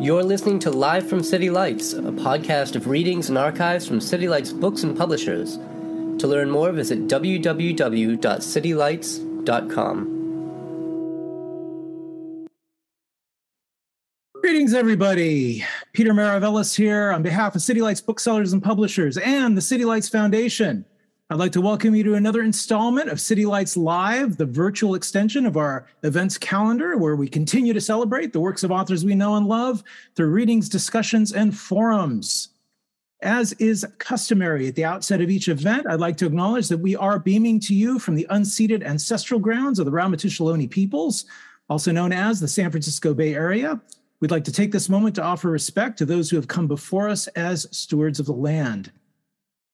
You're listening to Live from City Lights, a podcast of readings and archives from City Lights books and publishers. To learn more, visit www.citylights.com. Greetings, everybody. Peter Maravelis here on behalf of City Lights booksellers and publishers and the City Lights Foundation. I'd like to welcome you to another installment of City Lights Live, the virtual extension of our events calendar, where we continue to celebrate the works of authors we know and love through readings, discussions, and forums. As is customary at the outset of each event, I'd like to acknowledge that we are beaming to you from the unceded ancestral grounds of the Ramaytush Ohlone peoples, also known as the San Francisco Bay Area. We'd like to take this moment to offer respect to those who have come before us as stewards of the land.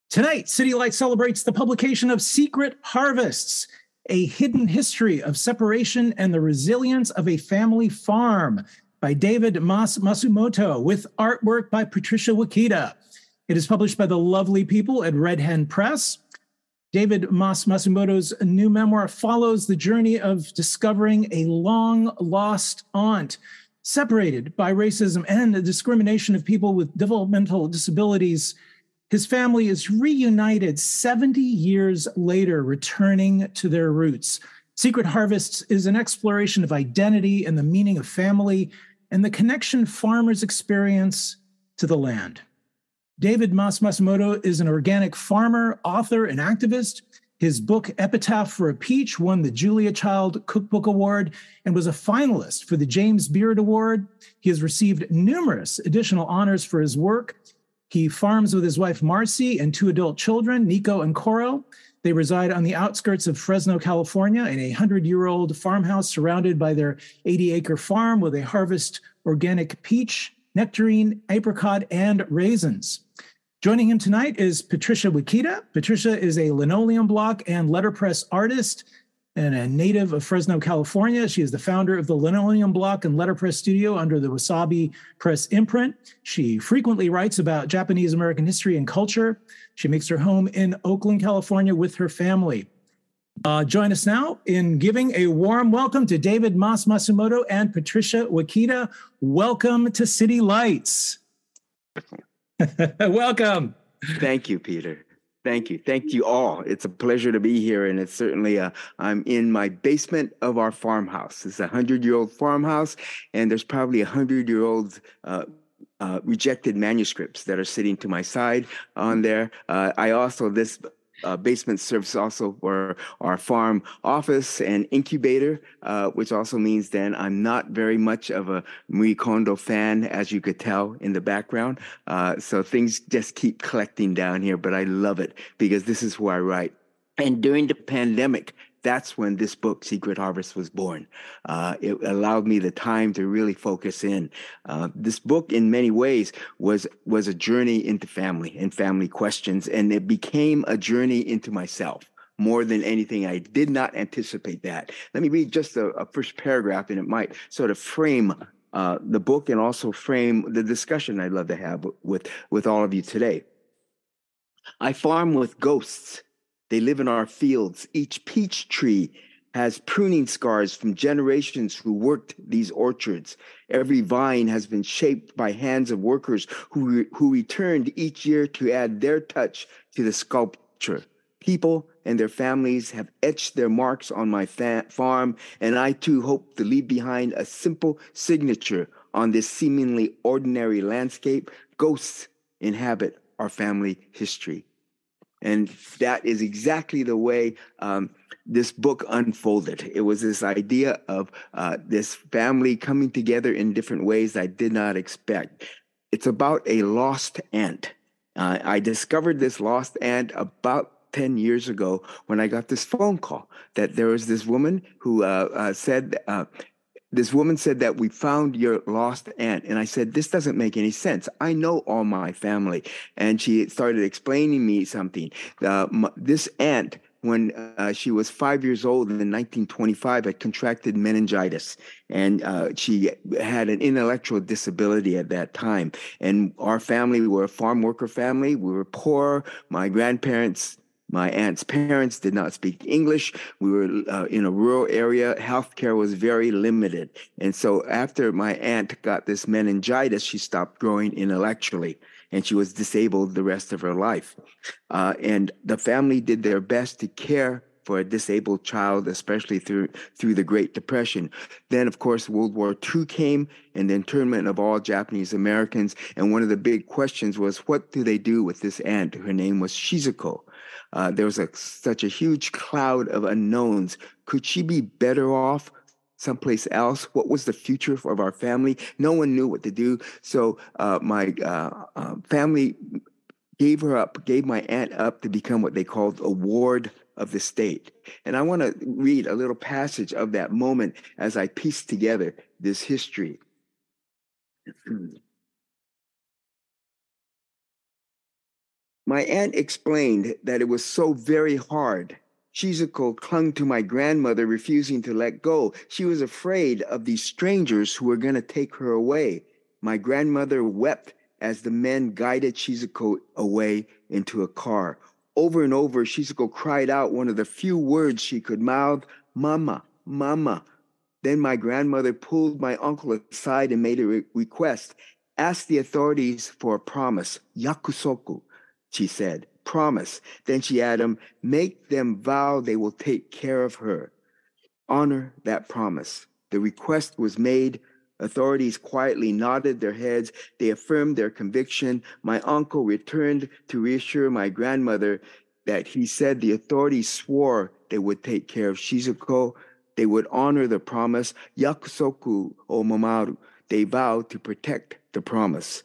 Tonight, City Light celebrates the publication of Secret Harvests, a hidden history of separation and the resilience of a family farm by David Mas Masumoto with artwork by Patricia Wakida. It is published by the lovely people at Red Hen Press. David Mas Masumoto's new memoir follows the journey of discovering a long lost aunt separated by racism and the discrimination of people with developmental disabilities his family is reunited 70 years later, returning to their roots. Secret Harvests is an exploration of identity and the meaning of family and the connection farmers experience to the land. David Mas Masumoto is an organic farmer, author, and activist. His book, Epitaph for a Peach, won the Julia Child Cookbook Award and was a finalist for the James Beard Award. He has received numerous additional honors for his work, he farms with his wife Marcy and two adult children, Nico and Koro. They reside on the outskirts of Fresno, California, in a 100 year old farmhouse surrounded by their 80 acre farm where they harvest organic peach, nectarine, apricot, and raisins. Joining him tonight is Patricia Wakida. Patricia is a linoleum block and letterpress artist and a native of Fresno, California. She is the founder of the Linoleum Block and Letterpress Studio under the Wasabi Press imprint. She frequently writes about Japanese American history and culture. She makes her home in Oakland, California with her family. Uh, join us now in giving a warm welcome to David Mas Masumoto and Patricia Wakida. Welcome to City Lights. welcome. Thank you, Peter. Thank you. Thank you all. It's a pleasure to be here. And it's certainly, a, I'm in my basement of our farmhouse. It's a hundred year old farmhouse, and there's probably a hundred year old uh, uh, rejected manuscripts that are sitting to my side on there. Uh, I also, this uh, basement serves also for our farm office and incubator, uh, which also means then I'm not very much of a Marie Kondo fan, as you could tell in the background. Uh, so things just keep collecting down here, but I love it because this is where I write. And during the pandemic, that's when this book, Secret Harvest, was born. Uh, it allowed me the time to really focus in. Uh, this book, in many ways, was was a journey into family and family questions, and it became a journey into myself more than anything. I did not anticipate that. Let me read just a, a first paragraph, and it might sort of frame uh, the book and also frame the discussion I'd love to have with with all of you today. I farm with ghosts they live in our fields. Each peach tree has pruning scars from generations who worked these orchards. Every vine has been shaped by hands of workers who, who returned each year to add their touch to the sculpture. People and their families have etched their marks on my fa- farm, and I too hope to leave behind a simple signature on this seemingly ordinary landscape. Ghosts inhabit our family history. And that is exactly the way um, this book unfolded. It was this idea of uh, this family coming together in different ways I did not expect. It's about a lost aunt. Uh, I discovered this lost aunt about 10 years ago when I got this phone call that there was this woman who uh, uh said, uh, this woman said that we found your lost aunt. And i said this doesn't make any sense. I know all my family. And she started explaining me something. Uh, my, this aunt when uh, she was five years old in 1925 had contracted meningitis. And uh, she had an intellectual disability at that time. And our family we were a farm worker family. We were poor. My grandparents My aunt's parents did not speak English. We were uh, in a rural area. Healthcare was very limited. And so after my aunt got this meningitis, she stopped growing intellectually and she was disabled the rest of her life. Uh, and the family did their best to care for a disabled child, especially through through the Great Depression. Then, of course, World War II came and the internment of all Japanese Americans. And one of the big questions was, what do they do with this aunt? Her name was Shizuko. Uh, there was a, such a huge cloud of unknowns. Could she be better off someplace else? What was the future of our family? No one knew what to do. So uh, my uh, uh family gave her up, gave my aunt up to become what they called a ward of the state. And I want to read a little passage of that moment as I piece together this history. My aunt explained that it was so very hard. Shizuko clung to my grandmother, refusing to let go. She was afraid of these strangers who were going to take her away. My grandmother wept as the men guided Shizuko away into a car. Over and over, Shizuko cried out one of the few words she could mouth, Mama, Mama. Then my grandmother pulled my uncle aside and made a re- request. Ask the authorities for a promise, yakusoku, she said. Promise. Then she added, make them vow they will take care of her. Honor that promise. The request was made. Authorities quietly nodded their heads. They affirmed their conviction. My uncle returned to reassure my grandmother that he said the authorities swore they would take care of Shizuko. They would honor the promise. Yakusoku o Mamoru. They vowed to protect the promise.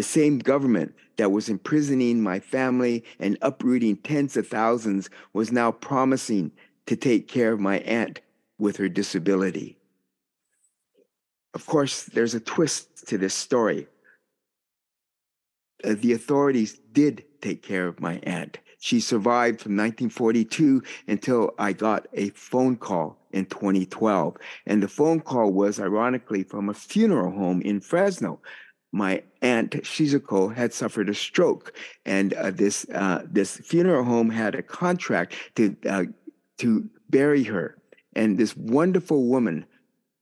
The same government that was imprisoning my family and uprooting tens of thousands was now promising to take care of my aunt with her disability. Of course, there's a twist to this story. Uh, the authorities did take care of my aunt. She survived from 1942 until I got a phone call in 2012. And the phone call was ironically from a funeral home in Fresno. My aunt Shizuko had suffered a stroke, and uh, this uh, this funeral home had a contract to uh, to bury her. And this wonderful woman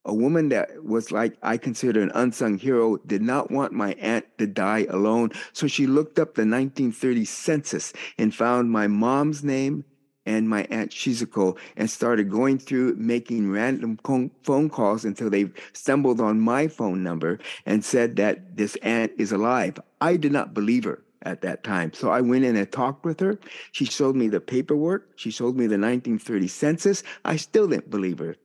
a woman that was like I consider an unsung hero did not want my aunt to die alone. So she looked up the 1930 census and found my mom's name and my aunt Shizuko and started going through making random phone calls until they stumbled on my phone number and said that this aunt is alive. I did not believe her at that time. So I went in and talked with her. She showed me the paperwork. She showed me the 1930 census. I still didn't believe her.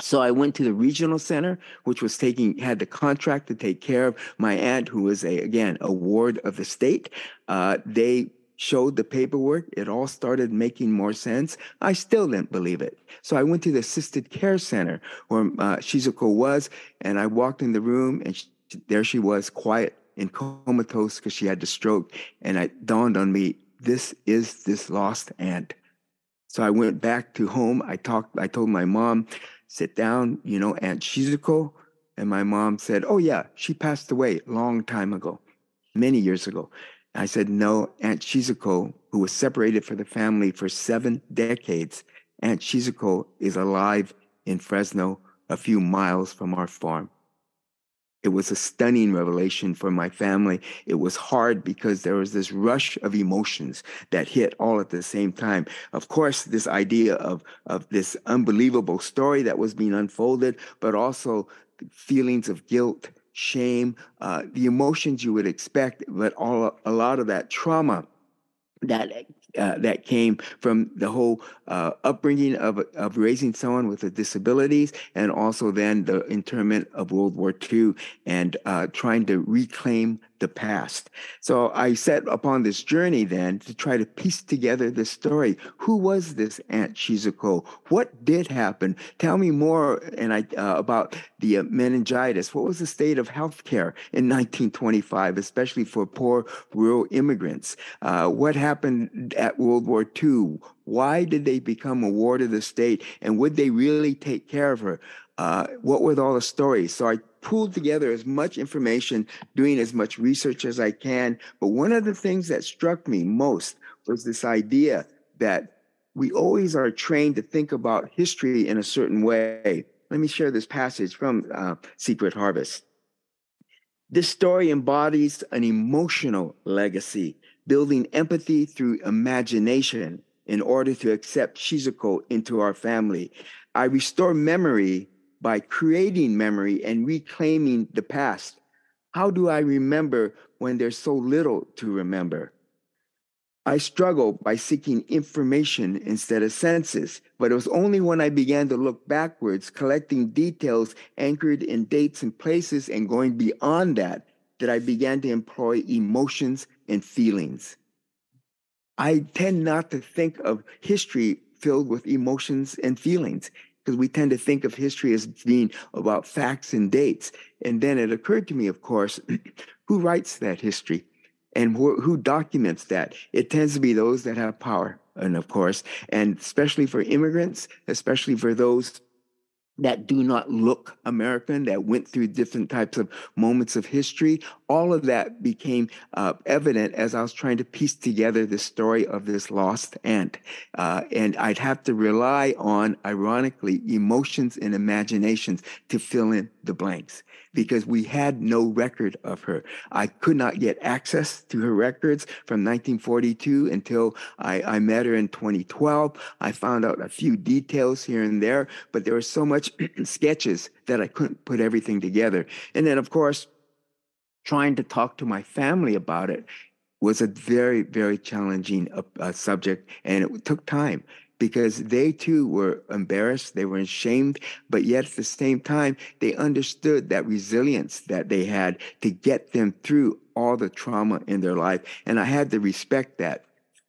So I went to the regional center, which was taking had the contract to take care of my aunt, who was a again a ward of the state. Uh, they showed the paperwork. It all started making more sense. I still didn't believe it. So I went to the assisted care center where uh, Shizuko was, and I walked in the room, and she, there she was, quiet and comatose because she had the stroke. And it dawned on me, this is this lost aunt. So I went back to home. I talked. I told my mom sit down, you know, Aunt Shizuko. And my mom said, Oh, yeah, she passed away long time ago, many years ago. I said, No, Aunt Shizuko, who was separated from the family for seven decades, Aunt Shizuko is alive in Fresno, a few miles from our farm. It was a stunning revelation for my family. It was hard because there was this rush of emotions that hit all at the same time. Of course, this idea of, of this unbelievable story that was being unfolded, but also feelings of guilt, shame, uh, the emotions you would expect, but all a lot of that trauma that uh, that came from the whole uh, upbringing of, of raising someone with disabilities and also then the internment of World War II and uh, trying to reclaim the past. So I set upon this journey then to try to piece together the story. Who was this Aunt Shizuko? What did happen? Tell me more and I, uh, about the uh, meningitis. What was the state of healthcare in 1925, especially for poor rural immigrants? Uh, what happened at World War II? Why did they become a ward of the state? And would they really take care of her? Uh, what were all the stories? So I pulled together as much information, doing as much research as I can. But one of the things that struck me most was this idea that we always are trained to think about history in a certain way. Let me share this passage from uh, Secret Harvest. This story embodies an emotional legacy, building empathy through imagination in order to accept Shizuko into our family. I restore memory by creating memory and reclaiming the past. How do I remember when there's so little to remember? I struggled by seeking information instead of senses, but it was only when I began to look backwards, collecting details anchored in dates and places, and going beyond that, that I began to employ emotions and feelings. I tend not to think of history filled with emotions and feelings because we tend to think of history as being about facts and dates. And then it occurred to me, of course, who writes that history? and wh- who documents that it tends to be those that have power and of course and especially for immigrants especially for those that do not look American, that went through different types of moments of history. All of that became uh, evident as I was trying to piece together the story of this lost aunt. Uh, and I'd have to rely on, ironically, emotions and imaginations to fill in the blanks because we had no record of her. I could not get access to her records from 1942 until I, I met her in 2012. I found out a few details here and there, but there was so much sketches that I couldn't put everything together. And then, of course, trying to talk to my family about it was a very, very challenging uh, uh, subject, and it took time because they too were embarrassed, they were ashamed, but yet at the same time, they understood that resilience that they had to get them through all the trauma in their life. And I had to respect that.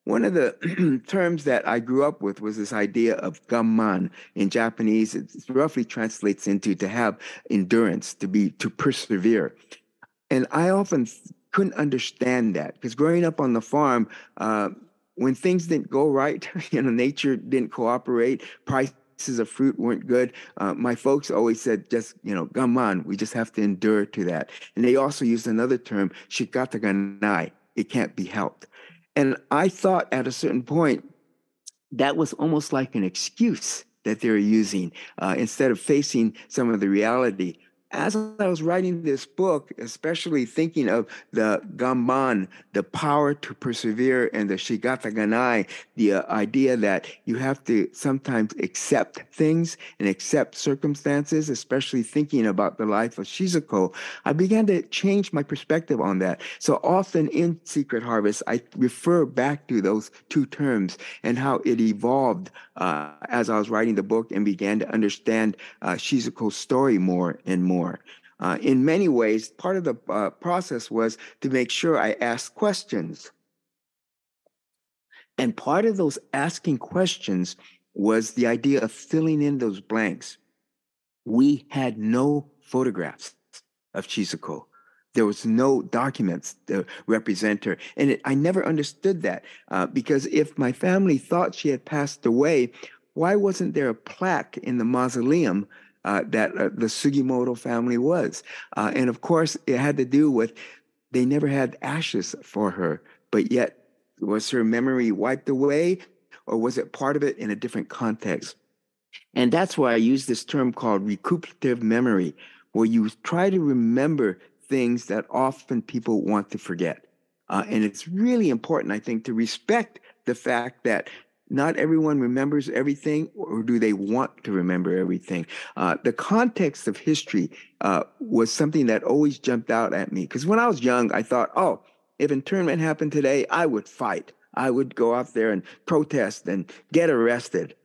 One of the terms that I grew up with was this idea of gaman in Japanese. It roughly translates into to have endurance, to be, to persevere. And I often couldn't understand that because growing up on the farm, uh, when things didn't go right, you know, nature didn't cooperate, prices of fruit weren't good. Uh, my folks always said, just, you know, gaman, we just have to endure to that. And they also used another term, shikata ganai, it can't be helped. And I thought at a certain point, that was almost like an excuse that they were using uh, instead of facing some of the reality as I was writing this book, especially thinking of the Gaman, the power to persevere, and the Shikata Ganai, the uh, idea that you have to sometimes accept things and accept circumstances, especially thinking about the life of Shizuko, I began to change my perspective on that. So often in Secret Harvest, I refer back to those two terms and how it evolved uh, as I was writing the book and began to understand uh, Shizuko's story more and more more. Uh, in many ways, part of the uh, process was to make sure I asked questions. And part of those asking questions was the idea of filling in those blanks. We had no photographs of Shizuko. There was no documents to represent her. And it, I never understood that uh, because if my family thought she had passed away, why wasn't there a plaque in the mausoleum uh, that uh, the Sugimoto family was. Uh, and of course, it had to do with they never had ashes for her, but yet was her memory wiped away or was it part of it in a different context? And that's why I use this term called recuperative memory, where you try to remember things that often people want to forget. Uh, and it's really important, I think, to respect the fact that not everyone remembers everything, or do they want to remember everything? Uh, the context of history uh, was something that always jumped out at me because when I was young, I thought, oh, if internment happened today, I would fight. I would go out there and protest and get arrested.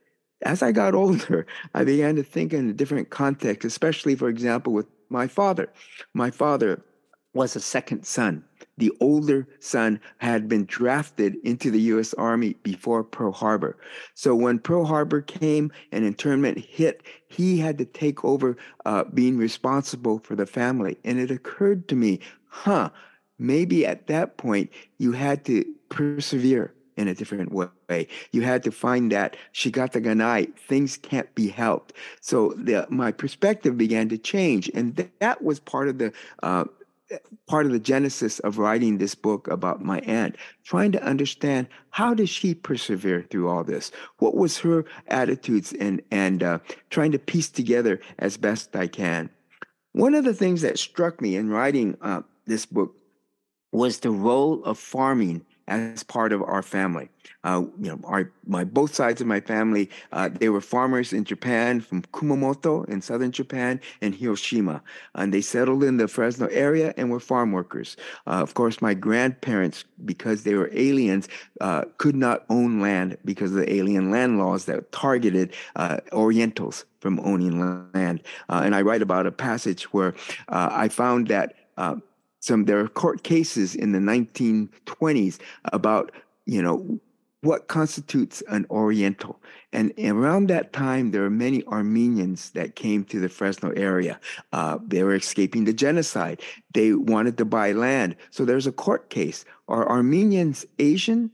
As I got older, I began to think in a different context, especially, for example, with my father. My father was a second son the older son had been drafted into the U.S. Army before Pearl Harbor. So when Pearl Harbor came and internment hit, he had to take over uh, being responsible for the family. And it occurred to me, huh, maybe at that point you had to persevere in a different way. You had to find that shikata ganai, things can't be helped. So the, my perspective began to change. And that was part of the uh, part of the genesis of writing this book about my aunt, trying to understand how did she persevere through all this? What was her attitudes and and uh, trying to piece together as best I can. One of the things that struck me in writing uh, this book was the role of farming as part of our family. Uh, you know, our my both sides of my family, uh, they were farmers in Japan, from Kumamoto in southern Japan and Hiroshima, and they settled in the Fresno area and were farm workers. Uh, of course, my grandparents, because they were aliens, uh, could not own land because of the alien land laws that targeted uh, Orientals from owning land. Uh, and I write about a passage where I found that some there are court cases in the 1920s about you know what constitutes an Oriental. And around that time, there were many Armenians that came to the Fresno area. Uh, they were escaping the genocide. They wanted to buy land. So there's a court case. Are Armenians Asian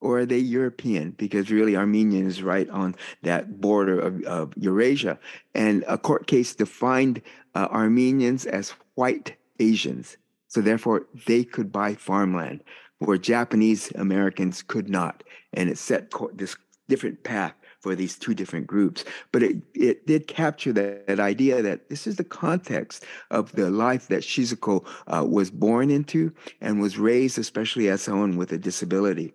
or are they European? Because really, Armenian is right on that border of, of Eurasia. And a court case defined uh, Armenians as white Asians. So therefore, they could buy farmland where Japanese Americans could not. And it set this different path for these two different groups. But it, it did capture that, that idea that this is the context of the life that Shizuko uh, was born into and was raised, especially as someone with a disability.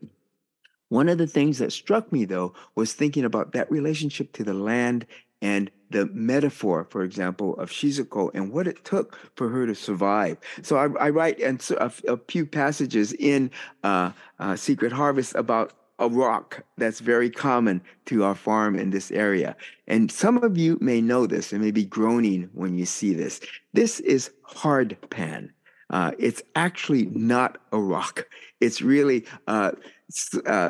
One of the things that struck me, though, was thinking about that relationship to the land and the metaphor, for example, of Shizuko and what it took for her to survive. So I, I write and a, a, few passages in uh, uh, Secret Harvest about a rock that's very common to our farm in this area. And some of you may know this and may be groaning when you see this. This is hard pan. Uh, it's actually not a rock. It's really uh, uh,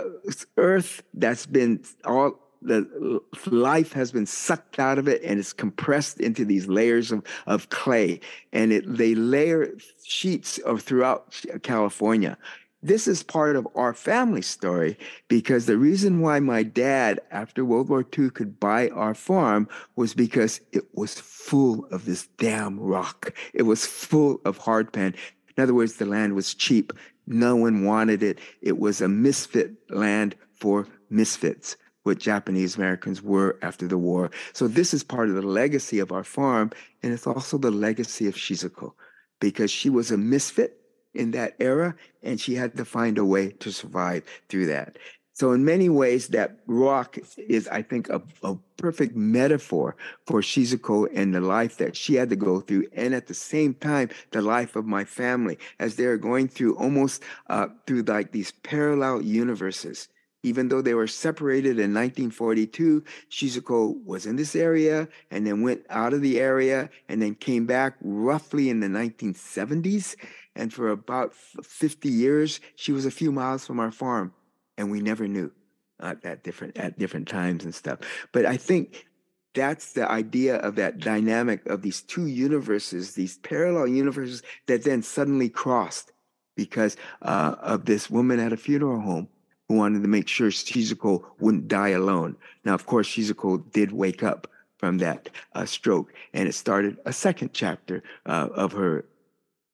earth that's been all the life has been sucked out of it and it's compressed into these layers of, of clay. And it they layer sheets of throughout california. This is part of our family story because the reason why my dad after world war ii could buy our farm was because it was full of this damn rock. It was full of hardpan in other words the land was cheap. No one wanted it. It was a misfit land for misfits what Japanese Americans were after the war. So this is part of the legacy of our farm, and it's also the legacy of Shizuko, because she was a misfit in that era, and she had to find a way to survive through that. So in many ways, that rock is, I think, a, a perfect metaphor for Shizuko and the life that she had to go through, and at the same time, the life of my family as they're going through almost uh, through like these parallel universes even though they were separated in 1942, Shizuko was in this area and then went out of the area and then came back roughly in the 1970s. And for about 50 years, she was a few miles from our farm, and we never knew uh, at different at different times and stuff. But I think that's the idea of that dynamic of these two universes, these parallel universes that then suddenly crossed because uh, of this woman at a funeral home who wanted to make sure Shizuko wouldn't die alone. Now, of course, Shizuko did wake up from that uh, stroke, and it started a second chapter uh, of her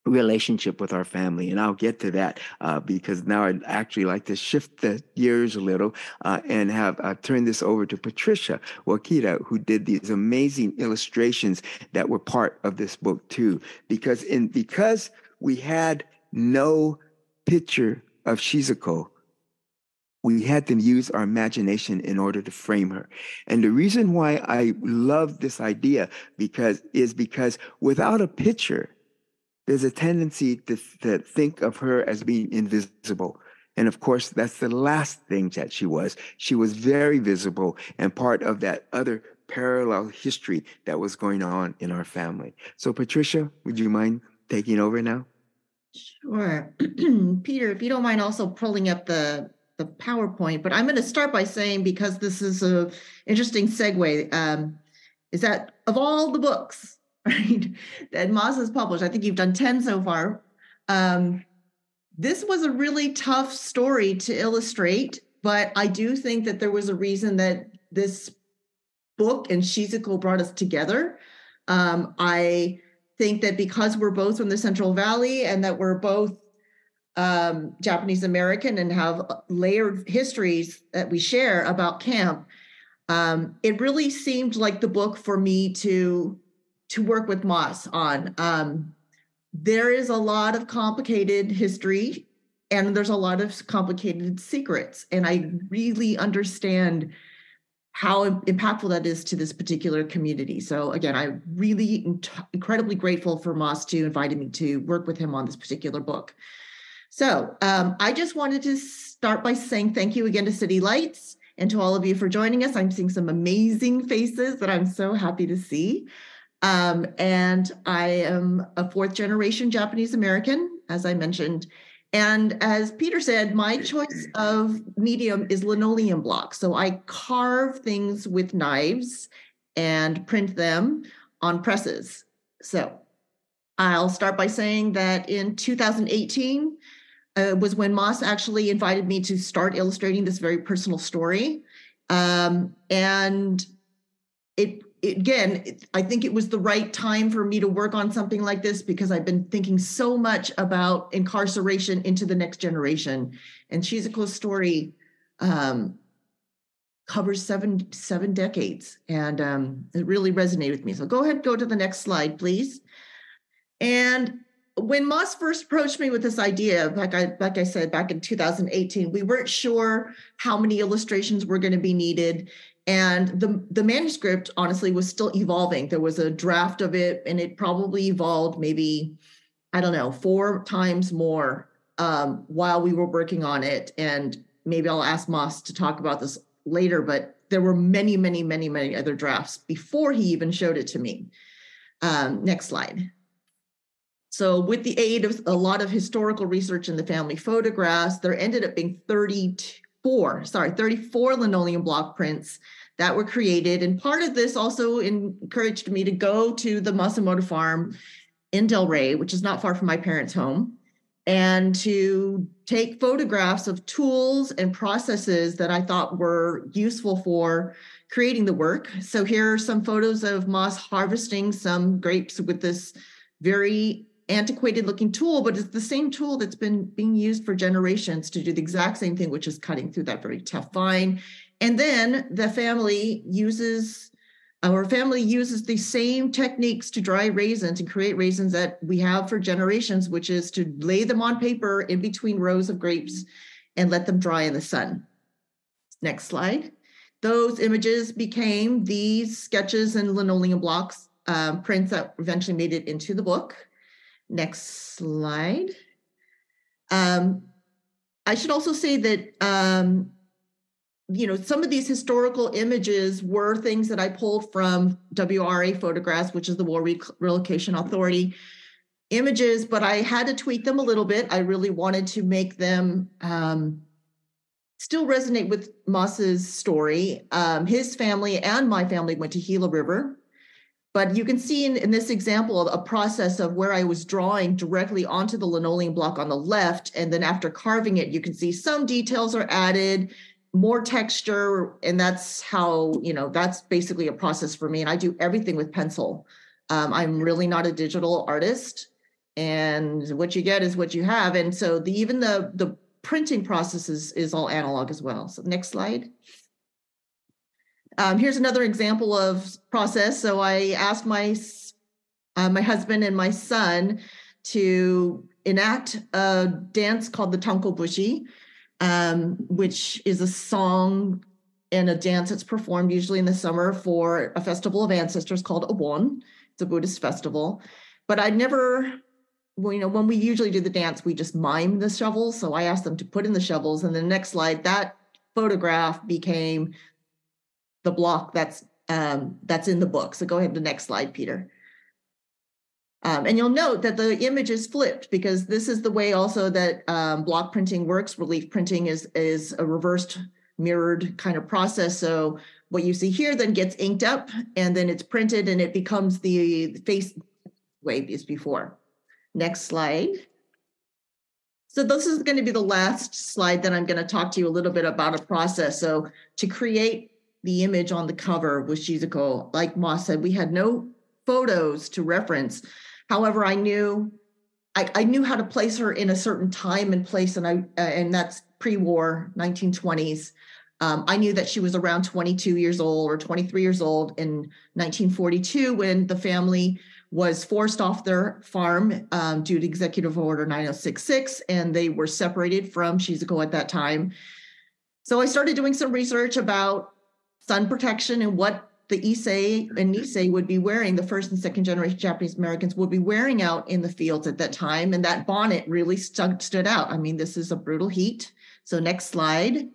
relationship with our family. And I'll get to that uh, because now I'd actually like to shift the gears a little uh, and have uh, turned this over to Patricia Wakida, who did these amazing illustrations that were part of this book too. Because in because we had no picture of Shizuko we had them use our imagination in order to frame her. And the reason why I love this idea because is because without a picture, there's a tendency to, to think of her as being invisible. And of course, that's the last thing that she was. She was very visible and part of that other parallel history that was going on in our family. So, Patricia, would you mind taking over now? Sure. Peter, if you don't mind also pulling up the the PowerPoint, but I'm going to start by saying because this is a interesting segue, um, is that of all the books right that Mas has published, I think you've done ten so far. Um, this was a really tough story to illustrate, but I do think that there was a reason that this book and Shizuko brought us together. Um, I think that because we're both from the Central Valley and that we're both um, Japanese American and have layered histories that we share about camp, um, it really seemed like the book for me to to work with Mas on. Um, there is a lot of complicated history and there's a lot of complicated secrets, and I really understand how impactful that is to this particular community. So again, I'm really incredibly grateful for Mas to inviting me to work with him on this particular book. So um, I just wanted to start by saying thank you again to City Lights and to all of you for joining us. I'm seeing some amazing faces that I'm so happy to see. Um, and I am a fourth generation Japanese American, as I mentioned. And as Peter said, my choice of medium is linoleum block. So I carve things with knives and print them on presses. So I'll start by saying that in 2018, uh, was when Mas actually invited me to start illustrating this very personal story. Um, and it, it again, it, I think it was the right time for me to work on something like this because I've been thinking so much about incarceration into the next generation. And Shizuko's story um, covers seven seven decades, and um, it really resonated with me. So go ahead, go to the next slide, please. And when Mas first approached me with this idea, like I like I said back in 2018, we weren't sure how many illustrations were going to be needed, and the the manuscript honestly was still evolving. There was a draft of it, and it probably evolved maybe I don't know four times more um, while we were working on it. And maybe I'll ask Mas to talk about this later, but there were many, many, many, many other drafts before he even showed it to me. Um, next slide. So, with the aid of a lot of historical research in the family photographs, there ended up being 34, sorry, 34 linoleum block prints that were created. And part of this also encouraged me to go to the Masumoto farm in Del Rey, which is not far from my parents' home, and to take photographs of tools and processes that I thought were useful for creating the work. So, here are some photos of Mas harvesting some grapes with this very antiquated looking tool, but it's the same tool that's been being used for generations to do the exact same thing, which is cutting through that very tough vine. And then the family uses, our family uses the same techniques to dry raisins and create raisins that we have for generations, which is to lay them on paper in between rows of grapes and let them dry in the sun. Next slide. Those images became these sketches and linoleum blocks um, prints that eventually made it into the book. Next slide. Um, I should also say that um, you know some of these historical images were things that I pulled from WRA photographs, which is the War Relocation Authority images, but I had to tweak them a little bit. I really wanted to make them um, still resonate with Mas's story. Um, his family and my family went to Gila River but you can see in, in this example a process of where I was drawing directly onto the linoleum block on the left. And then after carving it, you can see some details are added, more texture. And that's how, you know, that's basically a process for me. And I do everything with pencil. Um, I'm really not a digital artist. And what you get is what you have. And so the even the the printing process is, is all analog as well. So next slide. Um, here's another example of process. So I asked my uh, my husband and my son to enact a dance called the Tanko Bushi, um, which is a song and a dance that's performed usually in the summer for a festival of ancestors called Obon. It's a Buddhist festival. But I never, well, you know, when we usually do the dance, we just mime the shovels. So I asked them to put in the shovels. And the next slide, that photograph became the block that's um, that's in the book. So go ahead to the next slide, Peter. Um, and you'll note that the image is flipped because this is the way also that um, block printing works. Relief printing is is a reversed mirrored kind of process. So what you see here then gets inked up and then it's printed and it becomes the face way as before. Next slide. So this is going to be the last slide that I'm going to talk to you a little bit about a process. So to create the image on the cover with Shizuko. Like Mas said, we had no photos to reference. However, I knew I, I knew how to place her in a certain time and place, and I uh, and that's pre-war, 1920s. Um, I knew that she was around 22 years old or 23 years old in 1942 when the family was forced off their farm um, due to Executive Order 9066, and they were separated from Shizuko at that time. So I started doing some research about sun protection and what the Issei and Nisei would be wearing, the first and second generation Japanese Americans would be wearing out in the fields at that time. And that bonnet really stood, stood out. I mean, this is a brutal heat. So, next slide.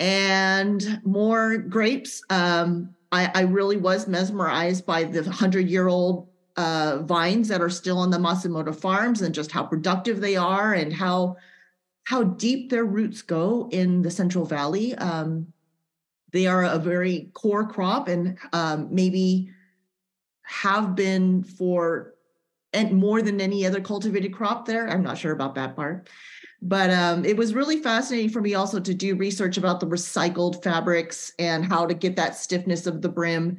And more grapes. Um, I, I, really was mesmerized by the 100 year old uh, vines that are still on the Masumoto farms and just how productive they are and how how deep their roots go in the Central Valley. Um, they are a very core crop and um, maybe have been for and more than any other cultivated crop there. I'm not sure about that part. But um, it was really fascinating for me also to do research about the recycled fabrics and how to get that stiffness of the brim.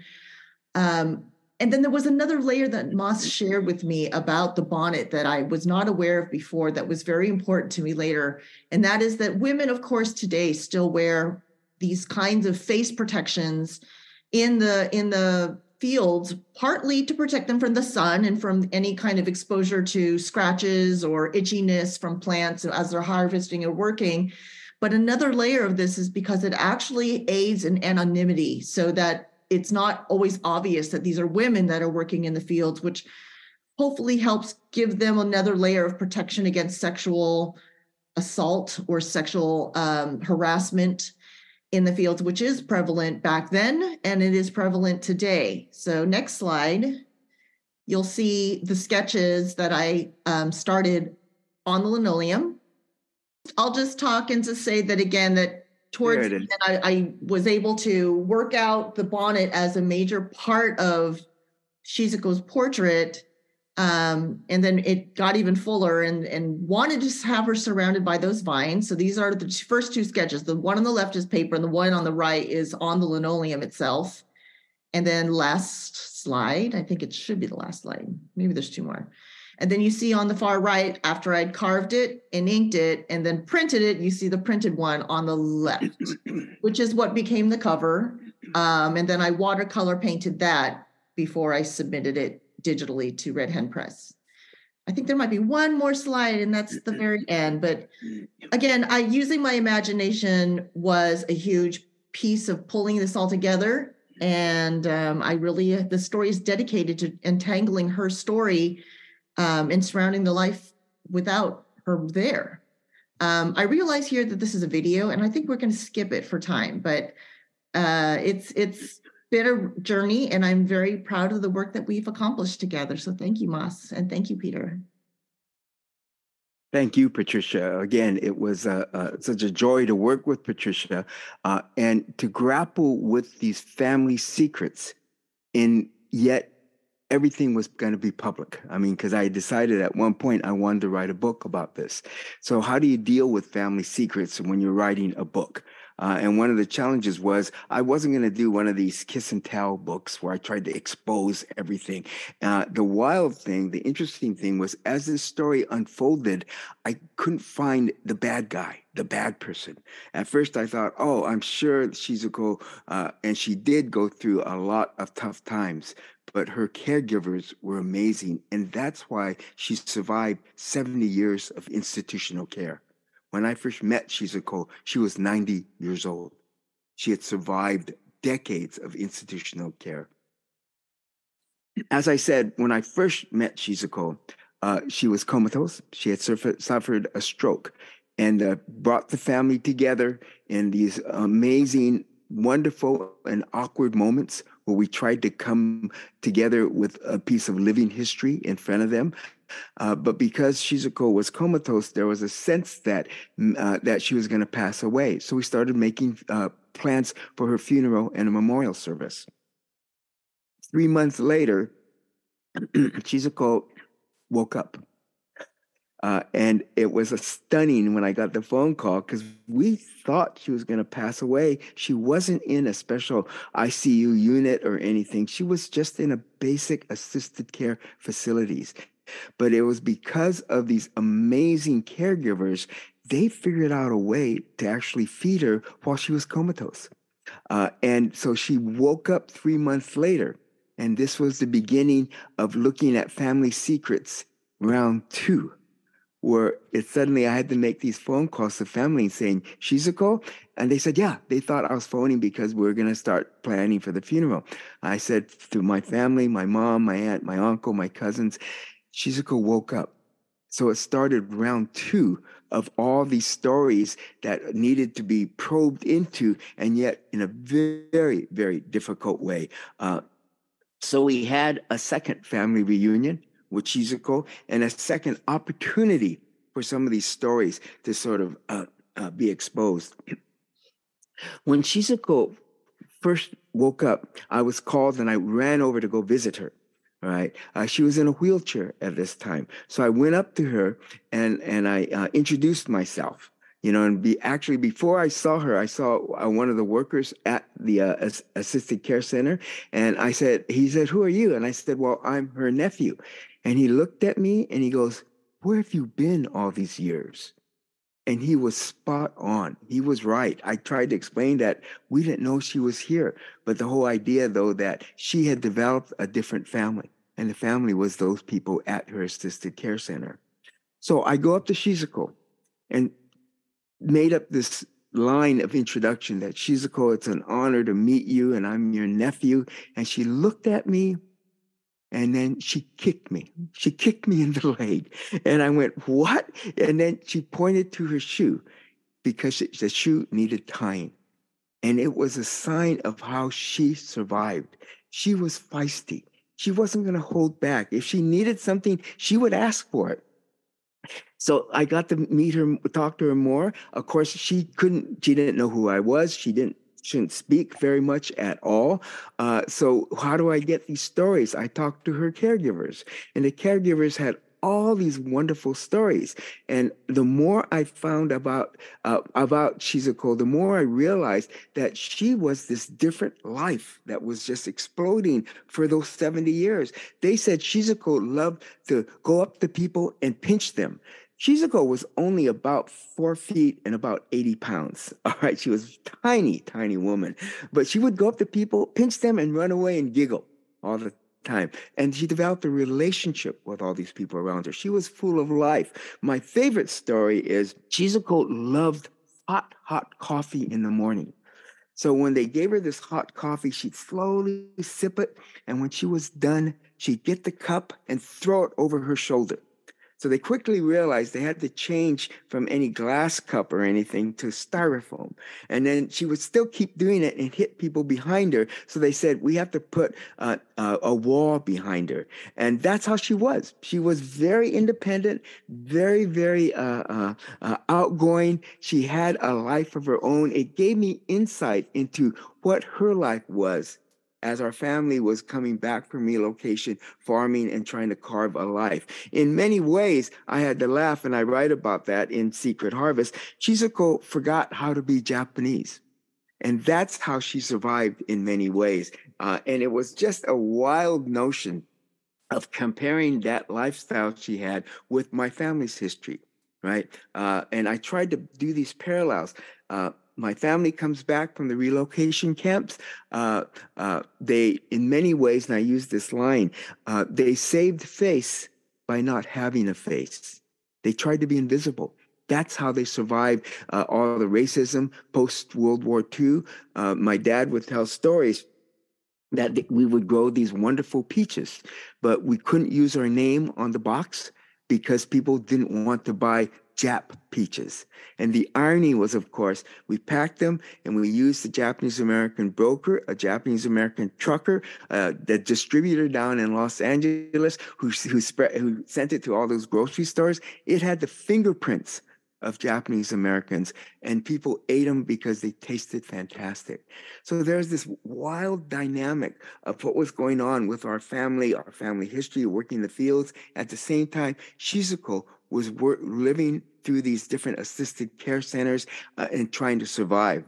Um, and then there was another layer that Mas shared with me about the bonnet that I was not aware of before that was very important to me later. And that is that women, of course, today still wear these kinds of face protections in the in the fields partly to protect them from the sun and from any kind of exposure to scratches or itchiness from plants as they're harvesting or working but another layer of this is because it actually aids in anonymity so that it's not always obvious that these are women that are working in the fields which hopefully helps give them another layer of protection against sexual assault or sexual um, harassment in the fields, which is prevalent back then and it is prevalent today. So, next slide, you'll see the sketches that I um, started on the linoleum. I'll just talk and just say that again, that towards end, I, I was able to work out the bonnet as a major part of Shizuko's portrait um, and then it got even fuller and, and wanted to have her surrounded by those vines. So these are the first two sketches. The one on the left is paper, and the one on the right is on the linoleum itself. And then last slide, I think it should be the last slide. Maybe there's two more. And then you see on the far right, after I'd carved it and inked it and then printed it, you see the printed one on the left, which is what became the cover. Um, and then I watercolor painted that before I submitted it digitally to Red Hen Press. I think there might be one more slide, and that's the very end. But again, I using my imagination was a huge piece of pulling this all together. And um, I really, the story is dedicated to entangling her story um, and surrounding the life without her there. Um, I realize here that this is a video, and I think we're going to skip it for time, but uh, it's it's been a journey, and I'm very proud of the work that we've accomplished together. So thank you, Mas, and thank you, Peter. Thank you, Patricia. Again, it was uh, uh, such a joy to work with Patricia uh, and to grapple with these family secrets. And yet, everything was going to be public. I mean, because I decided at one point I wanted to write a book about this. So, how do you deal with family secrets when you're writing a book? Uh, and one of the challenges was I wasn't going to do one of these kiss and tell books where I tried to expose everything. Uh, the wild thing, the interesting thing was as this story unfolded, I couldn't find the bad guy, the bad person. At first, I thought, oh, I'm sure she's Shizuko, uh, and she did go through a lot of tough times, but her caregivers were amazing. And that's why she survived 70 years of institutional care. When I first met Shizuko, she was 90 years old. She had survived decades of institutional care. As I said, when I first met Shizuko, uh, she was comatose. She had suffered, suffered a stroke and uh, brought the family together in these amazing, wonderful, and awkward moments where we tried to come together with a piece of living history in front of them. Uh, but because Shizuko was comatose, there was a sense that mm, uh, that she was going to pass away. So we started making uh, plans for her funeral and a memorial service. Three months later, Shizuko woke up. Uh, and it was a stunning when I got the phone call because we thought she was going to pass away. She wasn't in a special ICU unit or anything. She was just in a basic assisted care facilities. But it was because of these amazing caregivers, they figured out a way to actually feed her while she was comatose. Uh, and so she woke up three months later. And this was the beginning of looking at family secrets round two where it suddenly I had to make these phone calls to family saying, Shizuko? And they said, yeah, they thought I was phoning because we are going to start planning for the funeral. I said to my family, my mom, my aunt, my uncle, my cousins, Shizuko woke up. So it started round two of all these stories that needed to be probed into, and yet in a very, very difficult way. Uh, so we had a second family reunion with Shizuko and a second opportunity for some of these stories to sort of uh, uh, be exposed. when Shizuko first woke up, I was called and I ran over to go visit her. Right, uh, she was in a wheelchair at this time, so I went up to her and and I uh, introduced myself you know and be actually before i saw her i saw uh, one of the workers at the uh, as- assisted care center and i said he said who are you and i said well i'm her nephew and he looked at me and he goes where have you been all these years? And he was spot on. He was right. I tried to explain that we didn't know she was here but the whole idea though that she had developed a different family and the family was those people at her assisted care center. So i go up to shizuko and made up this line of introduction that Shizuko, it's an honor to meet you, and I'm your nephew. And she looked at me and then she kicked me. She kicked me in the leg. And I went, What? And then she pointed to her shoe because the shoe needed tying. And it was a sign of how she survived. She was feisty. She wasn't going to hold back. If she needed something, she would ask for it. So I got to meet her, talk to her more. Of course, she couldn't, she didn't know who I was. She didn't, shouldn't speak very much at all. Uh, so how do I get these stories? I talked to her caregivers, and the caregivers had all these wonderful stories. And the more I found about uh, about Shizuko, the more I realized that she was this different life that was just exploding for those 70 years. They said Shizuko loved to go up to people and pinch them. Shizuko was only about four feet and about 80 pounds. All right. She was a tiny, tiny woman, but she would go up to people, pinch them, and run away and giggle all the time. And she developed a relationship with all these people around her. She was full of life. My favorite story is Shizuko loved hot, hot coffee in the morning. So when they gave her this hot coffee, she'd slowly sip it. And when she was done, she'd get the cup and throw it over her shoulder. So they quickly realized they had to change from any glass cup or anything to styrofoam. And then she would still keep doing it and hit people behind her. So they said, we have to put uh, uh, a wall behind her. And that's how she was. She was very independent, very, very uh, uh outgoing. She had a life of her own. It gave me insight into what her life was as our family was coming back from relocation, farming, and trying to carve a life. In many ways, I had to laugh, and I write about that in Secret Harvest. Shizuko forgot how to be Japanese. And that's how she survived in many ways. Uh, and it was just a wild notion of comparing that lifestyle she had with my family's history, right? Uh, and I tried to do these parallels. Uh, my family comes back from the relocation camps. Uh, uh, they, in many ways, and I use this line, uh, they saved face by not having a face. They tried to be invisible. That's how they survived uh, all the racism post World War II. Uh, my dad would tell stories that we would grow these wonderful peaches, but we couldn't use our name on the box because people didn't want to buy Jap peaches. And the irony was, of course, we packed them and we used the Japanese American broker, a Japanese American trucker, uh, the distributor down in Los Angeles who, who, spread, who sent it to all those grocery stores. It had the fingerprints of Japanese Americans, and people ate them because they tasted fantastic. So there's this wild dynamic of what was going on with our family, our family history, working the fields. At the same time, Shizuko was work, living through these different assisted care centers uh, and trying to survive.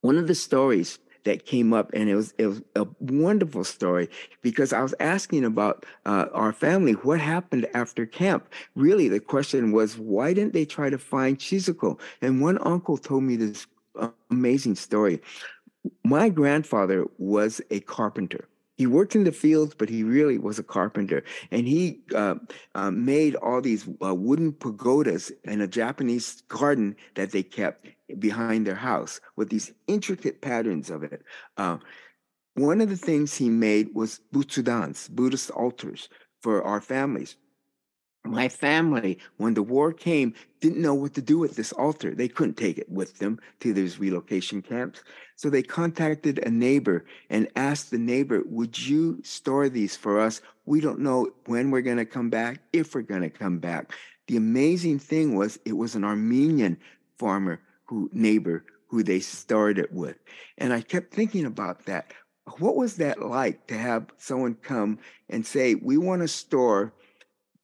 One of the stories that came up, and it was it was a wonderful story because I was asking about uh, our family, what happened after camp. Really, the question was, why didn't they try to find Shizuko? And one uncle told me this amazing story. My grandfather was a carpenter he worked in the fields, but he really was a carpenter. And he uh, uh, made all these uh, wooden pagodas in a Japanese garden that they kept behind their house with these intricate patterns of it. Uh, one of the things he made was butsudans, Buddhist altars for our families my family, when the war came, didn't know what to do with this altar. They couldn't take it with them to these relocation camps. So they contacted a neighbor and asked the neighbor, Would you store these for us? We don't know when we're going to come back, if we're going to come back. The amazing thing was, it was an Armenian farmer who neighbor who they stored it with. And I kept thinking about that. What was that like to have someone come and say, We want to store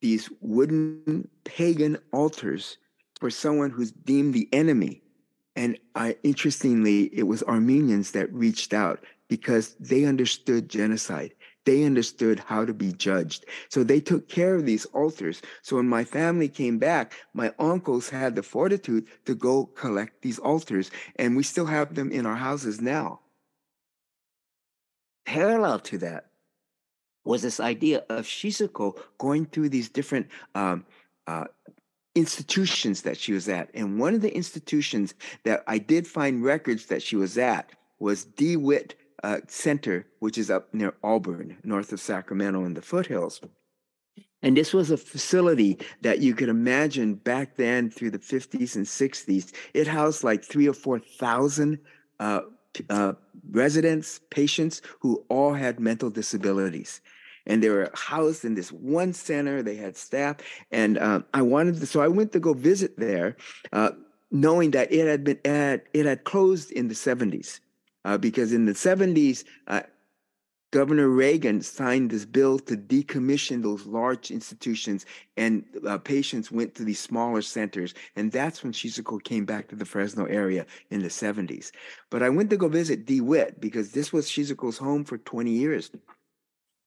these wooden pagan altars for someone who's deemed the enemy. And I, interestingly, it was Armenians that reached out because they understood genocide. They understood how to be judged. So they took care of these altars. So when my family came back, my uncles had the fortitude to go collect these altars, and we still have them in our houses now. Parallel to that, was this idea of Shizuko going through these different um, uh, institutions that she was at. And one of the institutions that I did find records that she was at was DeWitt uh, Center, which is up near Auburn, north of Sacramento in the foothills. And this was a facility that you could imagine back then through the 50s and 60s. It housed like three or 4,000 uh, uh, residents, patients who all had mental disabilities. And they were housed in this one center. They had staff, and uh, I wanted to, so I went to go visit there, uh, knowing that it had been it had, it had closed in the seventies, uh, because in the seventies uh, Governor Reagan signed this bill to decommission those large institutions, and uh, patients went to these smaller centers. And that's when Shizuko came back to the Fresno area in the 70s. But I went to go visit DeWitt because this was Shizuko's home for 20 years.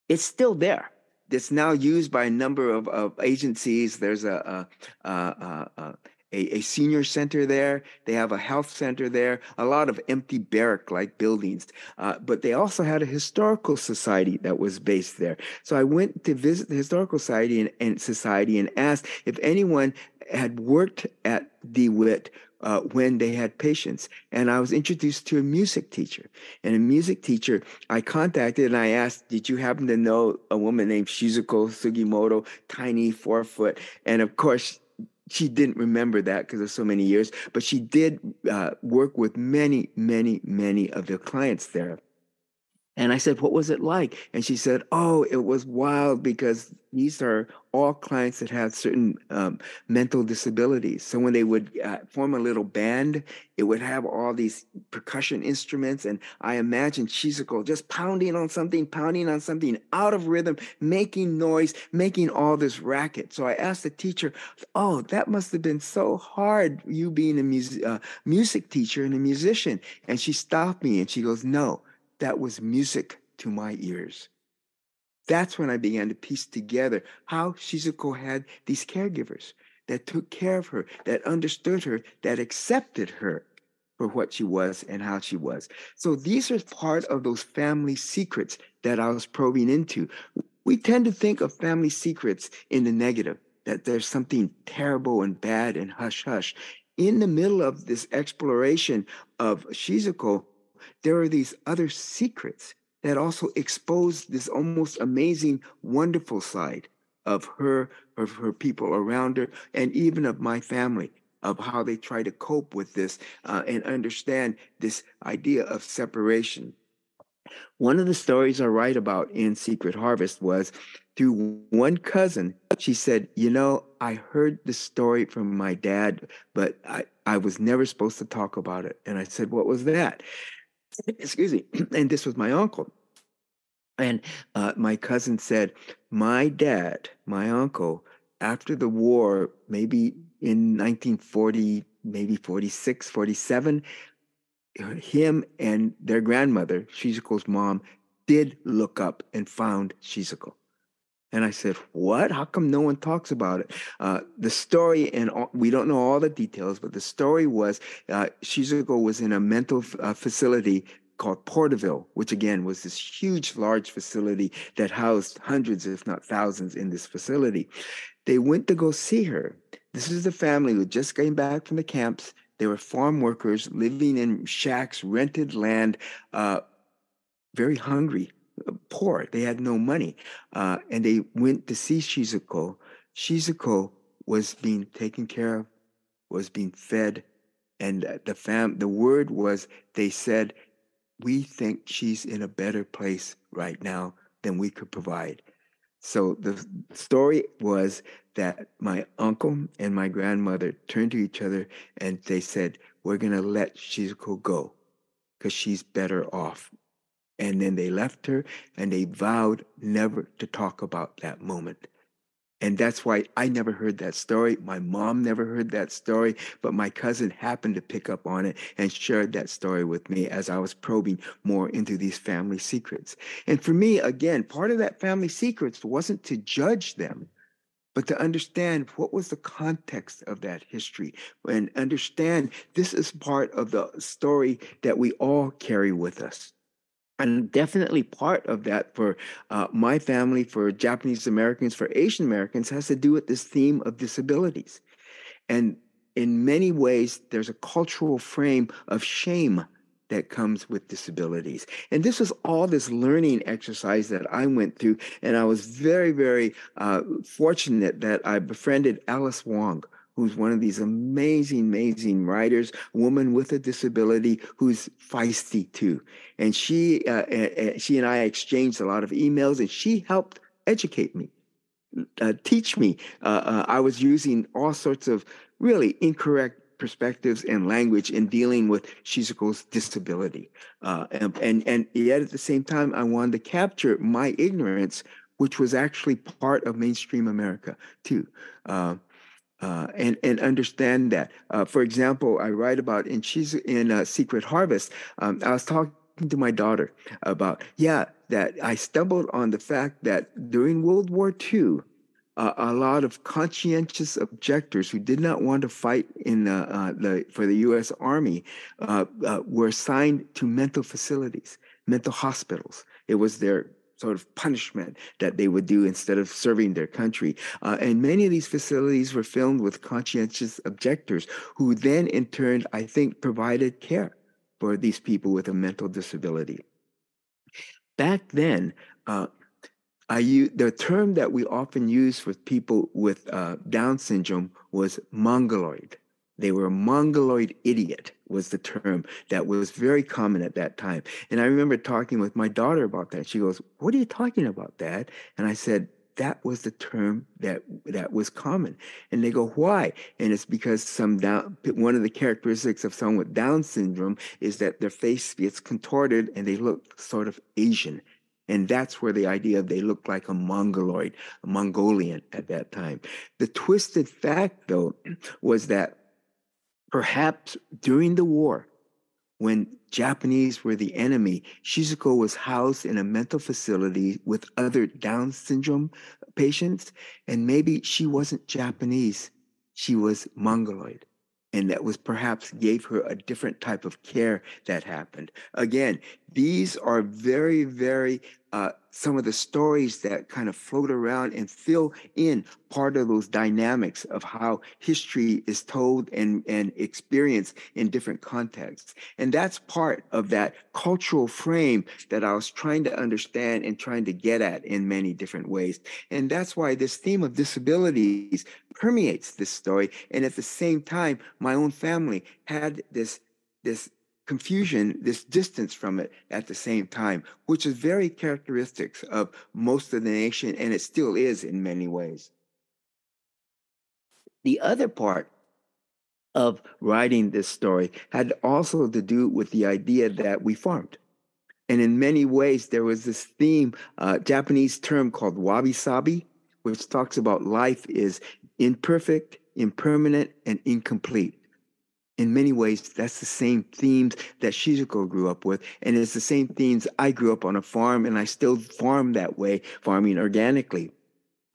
It's still there. It's now used by a number of, of agencies. There's a, a, a, a a, a, senior center there. They have a health center there, a lot of empty barrack like buildings. Uh, but they also had a historical society that was based there. So I went to visit the historical society and, and society and asked if anyone had worked at DeWitt uh, when they had patients. And I was introduced to a music teacher. And a music teacher I contacted and I asked, Did you happen to know a woman named Shizuko Sugimoto, tiny, four foot? And of course, she didn't remember that because of so many years, but she did uh, work with many, many, many of the clients there. And I said, What was it like? And she said, Oh, it was wild because these are all clients that have certain um, mental disabilities. So when they would uh, form a little band, it would have all these percussion instruments. And I imagine Shizuko just pounding on something, pounding on something out of rhythm, making noise, making all this racket. So I asked the teacher, Oh, that must have been so hard, you being a uh, music teacher and a musician. And she stopped me and she goes, No that was music to my ears. That's when I began to piece together how Shizuko had these caregivers that took care of her, that understood her, that accepted her for what she was and how she was. So these are part of those family secrets that I was probing into. We tend to think of family secrets in the negative, that there's something terrible and bad and hush hush. In the middle of this exploration of Shizuko, there are these other secrets that also expose this almost amazing, wonderful side of her, of her people around her, and even of my family, of how they try to cope with this uh, and understand this idea of separation. One of the stories I write about in Secret Harvest was through one cousin. She said, You know, I heard the story from my dad, but I, I was never supposed to talk about it. And I said, What was that? Excuse me, and this was my uncle. And uh, my cousin said, My dad, my uncle, after the war, maybe in 1940, maybe 46, 47, him and their grandmother, Shizuko's mom, did look up and found Shizuko. And I said, What? How come no one talks about it? Uh, the story, and all, we don't know all the details, but the story was uh, Shizuko was in a mental uh, facility called Porterville, which again was this huge, large facility that housed hundreds, if not thousands, in this facility. They went to go see her. This is the family who just came back from the camps. They were farm workers living in shacks, rented land, uh, very hungry, poor. They had no money. Uh, and they went to see Shizuko. Shizuko was being taken care of, was being fed. And the fam the word was they said, we think she's in a better place right now than we could provide. So the story was that my uncle and my grandmother turned to each other and they said, We're going to let Shizuko go because she's better off. And then they left her and they vowed never to talk about that moment. And that's why I never heard that story. My mom never heard that story, but my cousin happened to pick up on it and shared that story with me as I was probing more into these family secrets. And for me, again, part of that family secrets wasn't to judge them, but to understand what was the context of that history and understand this is part of the story that we all carry with us and definitely part of that for uh, my family, for Japanese Americans, for Asian Americans, has to do with this theme of disabilities. And in many ways, there's a cultural frame of shame that comes with disabilities. And this was all this learning exercise that I went through. And I was very, very uh, fortunate that I befriended Alice Wong, who's one of these amazing, amazing writers, woman with a disability who's feisty too. And she, uh, uh, she and I exchanged a lot of emails, and she helped educate me, uh, teach me. Uh, uh, I was using all sorts of really incorrect perspectives and language in dealing with Shizuko's disability. Uh, and, and, and yet at the same time, I wanted to capture my ignorance, which was actually part of mainstream America too. Uh, uh, and and understand that. Uh, for example, I write about in she's in uh, Secret Harvest. Um, I was talking to my daughter about yeah that I stumbled on the fact that during World War II, uh, a lot of conscientious objectors who did not want to fight in uh, the for the U.S. Army were assigned to mental facilities, mental hospitals. It was their sort of punishment that they would do instead of serving their country. Uh, and many of these facilities were filled with conscientious objectors who then, in turn, I think, provided care for these people with a mental disability. Back then, uh, I use, the term that we often use for people with uh, Down syndrome was mongoloid. They were a mongoloid idiot was the term that was very common at that time. And I remember talking with my daughter about that. She goes, "What are you talking about, Dad?" And I said, "That was the term that that was common." And they go, "Why?" And it's because some down one of the characteristics of someone with Down syndrome is that their face gets contorted and they look sort of Asian. And that's where the idea of they looked like a Mongoloid, a Mongolian at that time. The twisted fact, though, was that Perhaps during the war, when Japanese were the enemy, Shizuko was housed in a mental facility with other Down syndrome patients, and maybe she wasn't Japanese, she was Mongoloid. And that was perhaps gave her a different type of care that happened. Again, these are very, very uh, some of the stories that kind of float around and fill in part of those dynamics of how history is told and, and experienced in different contexts. And that's part of that cultural frame that I was trying to understand and trying to get at in many different ways. And that's why this theme of disabilities permeates this story. And at the same time, my own family had this, this confusion, this distance from it at the same time, which is very characteristic of most of the nation, and it still is in many ways. The other part of writing this story had also to do with the idea that we farmed. And in many ways, there was this theme, uh, Japanese term called wabi sabi, which talks about life is imperfect, impermanent, and incomplete. In many ways, that's the same themes that Shizuko grew up with. And it's the same themes I grew up on a farm and I still farm that way, farming organically.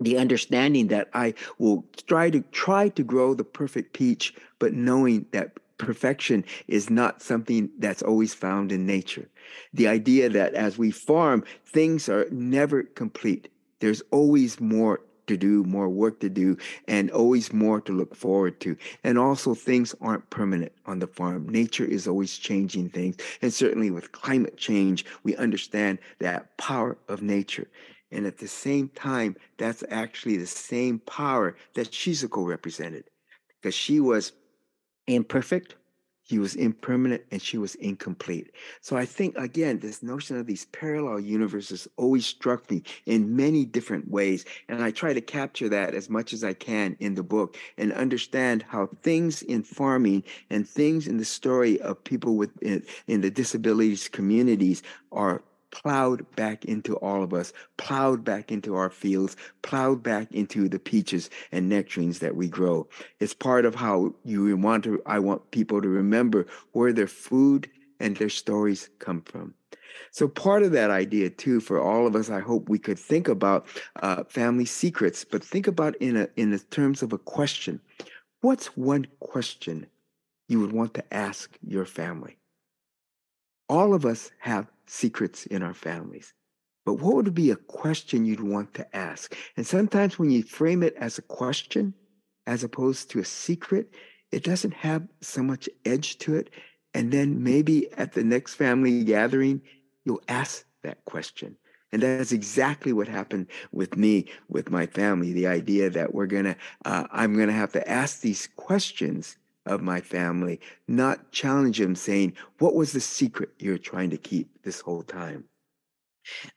The understanding that I will try to try to grow the perfect peach, but knowing that perfection is not something that's always found in nature. The idea that as we farm, things are never complete. There's always more to do, more work to do, and always more to look forward to. And also, things aren't permanent on the farm. Nature is always changing things. And certainly with climate change, we understand that power of nature. And at the same time, that's actually the same power that Shizuko represented because she was imperfect, he was impermanent and she was incomplete. So I think, again, this notion of these parallel universes always struck me in many different ways. And I try to capture that as much as I can in the book and understand how things in farming and things in the story of people with in, in the disabilities communities are plowed back into all of us, plowed back into our fields, plowed back into the peaches and nectarines that we grow. It's part of how you want to, I want people to remember where their food and their stories come from. So part of that idea too, for all of us, I hope we could think about uh, family secrets, but think about in a in the terms of a question. What's one question you would want to ask your family? All of us have secrets in our families. But what would be a question you'd want to ask? And sometimes when you frame it as a question, as opposed to a secret, it doesn't have so much edge to it. And then maybe at the next family gathering, you'll ask that question. And that's exactly what happened with me, with my family. The idea that we're gonna, uh, I'm gonna have to ask these questions of my family, not challenge them saying, What was the secret you're trying to keep this whole time?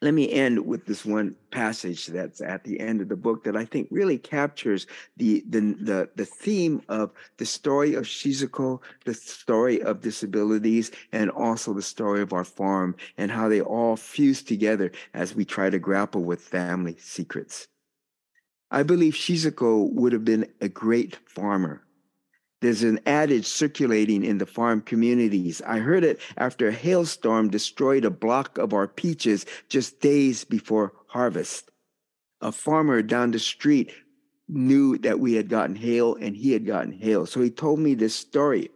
Let me end with this one passage that's at the end of the book that I think really captures the the the, the theme of the story of Shizuko, the story of disabilities, and also the story of our farm and how they all fuse together as we try to grapple with family secrets. I believe Shizuko would have been a great farmer there's an adage circulating in the farm communities. I heard it after a hailstorm destroyed a block of our peaches just days before harvest. A farmer down the street knew that we had gotten hail and he had gotten hail. So he told me this story.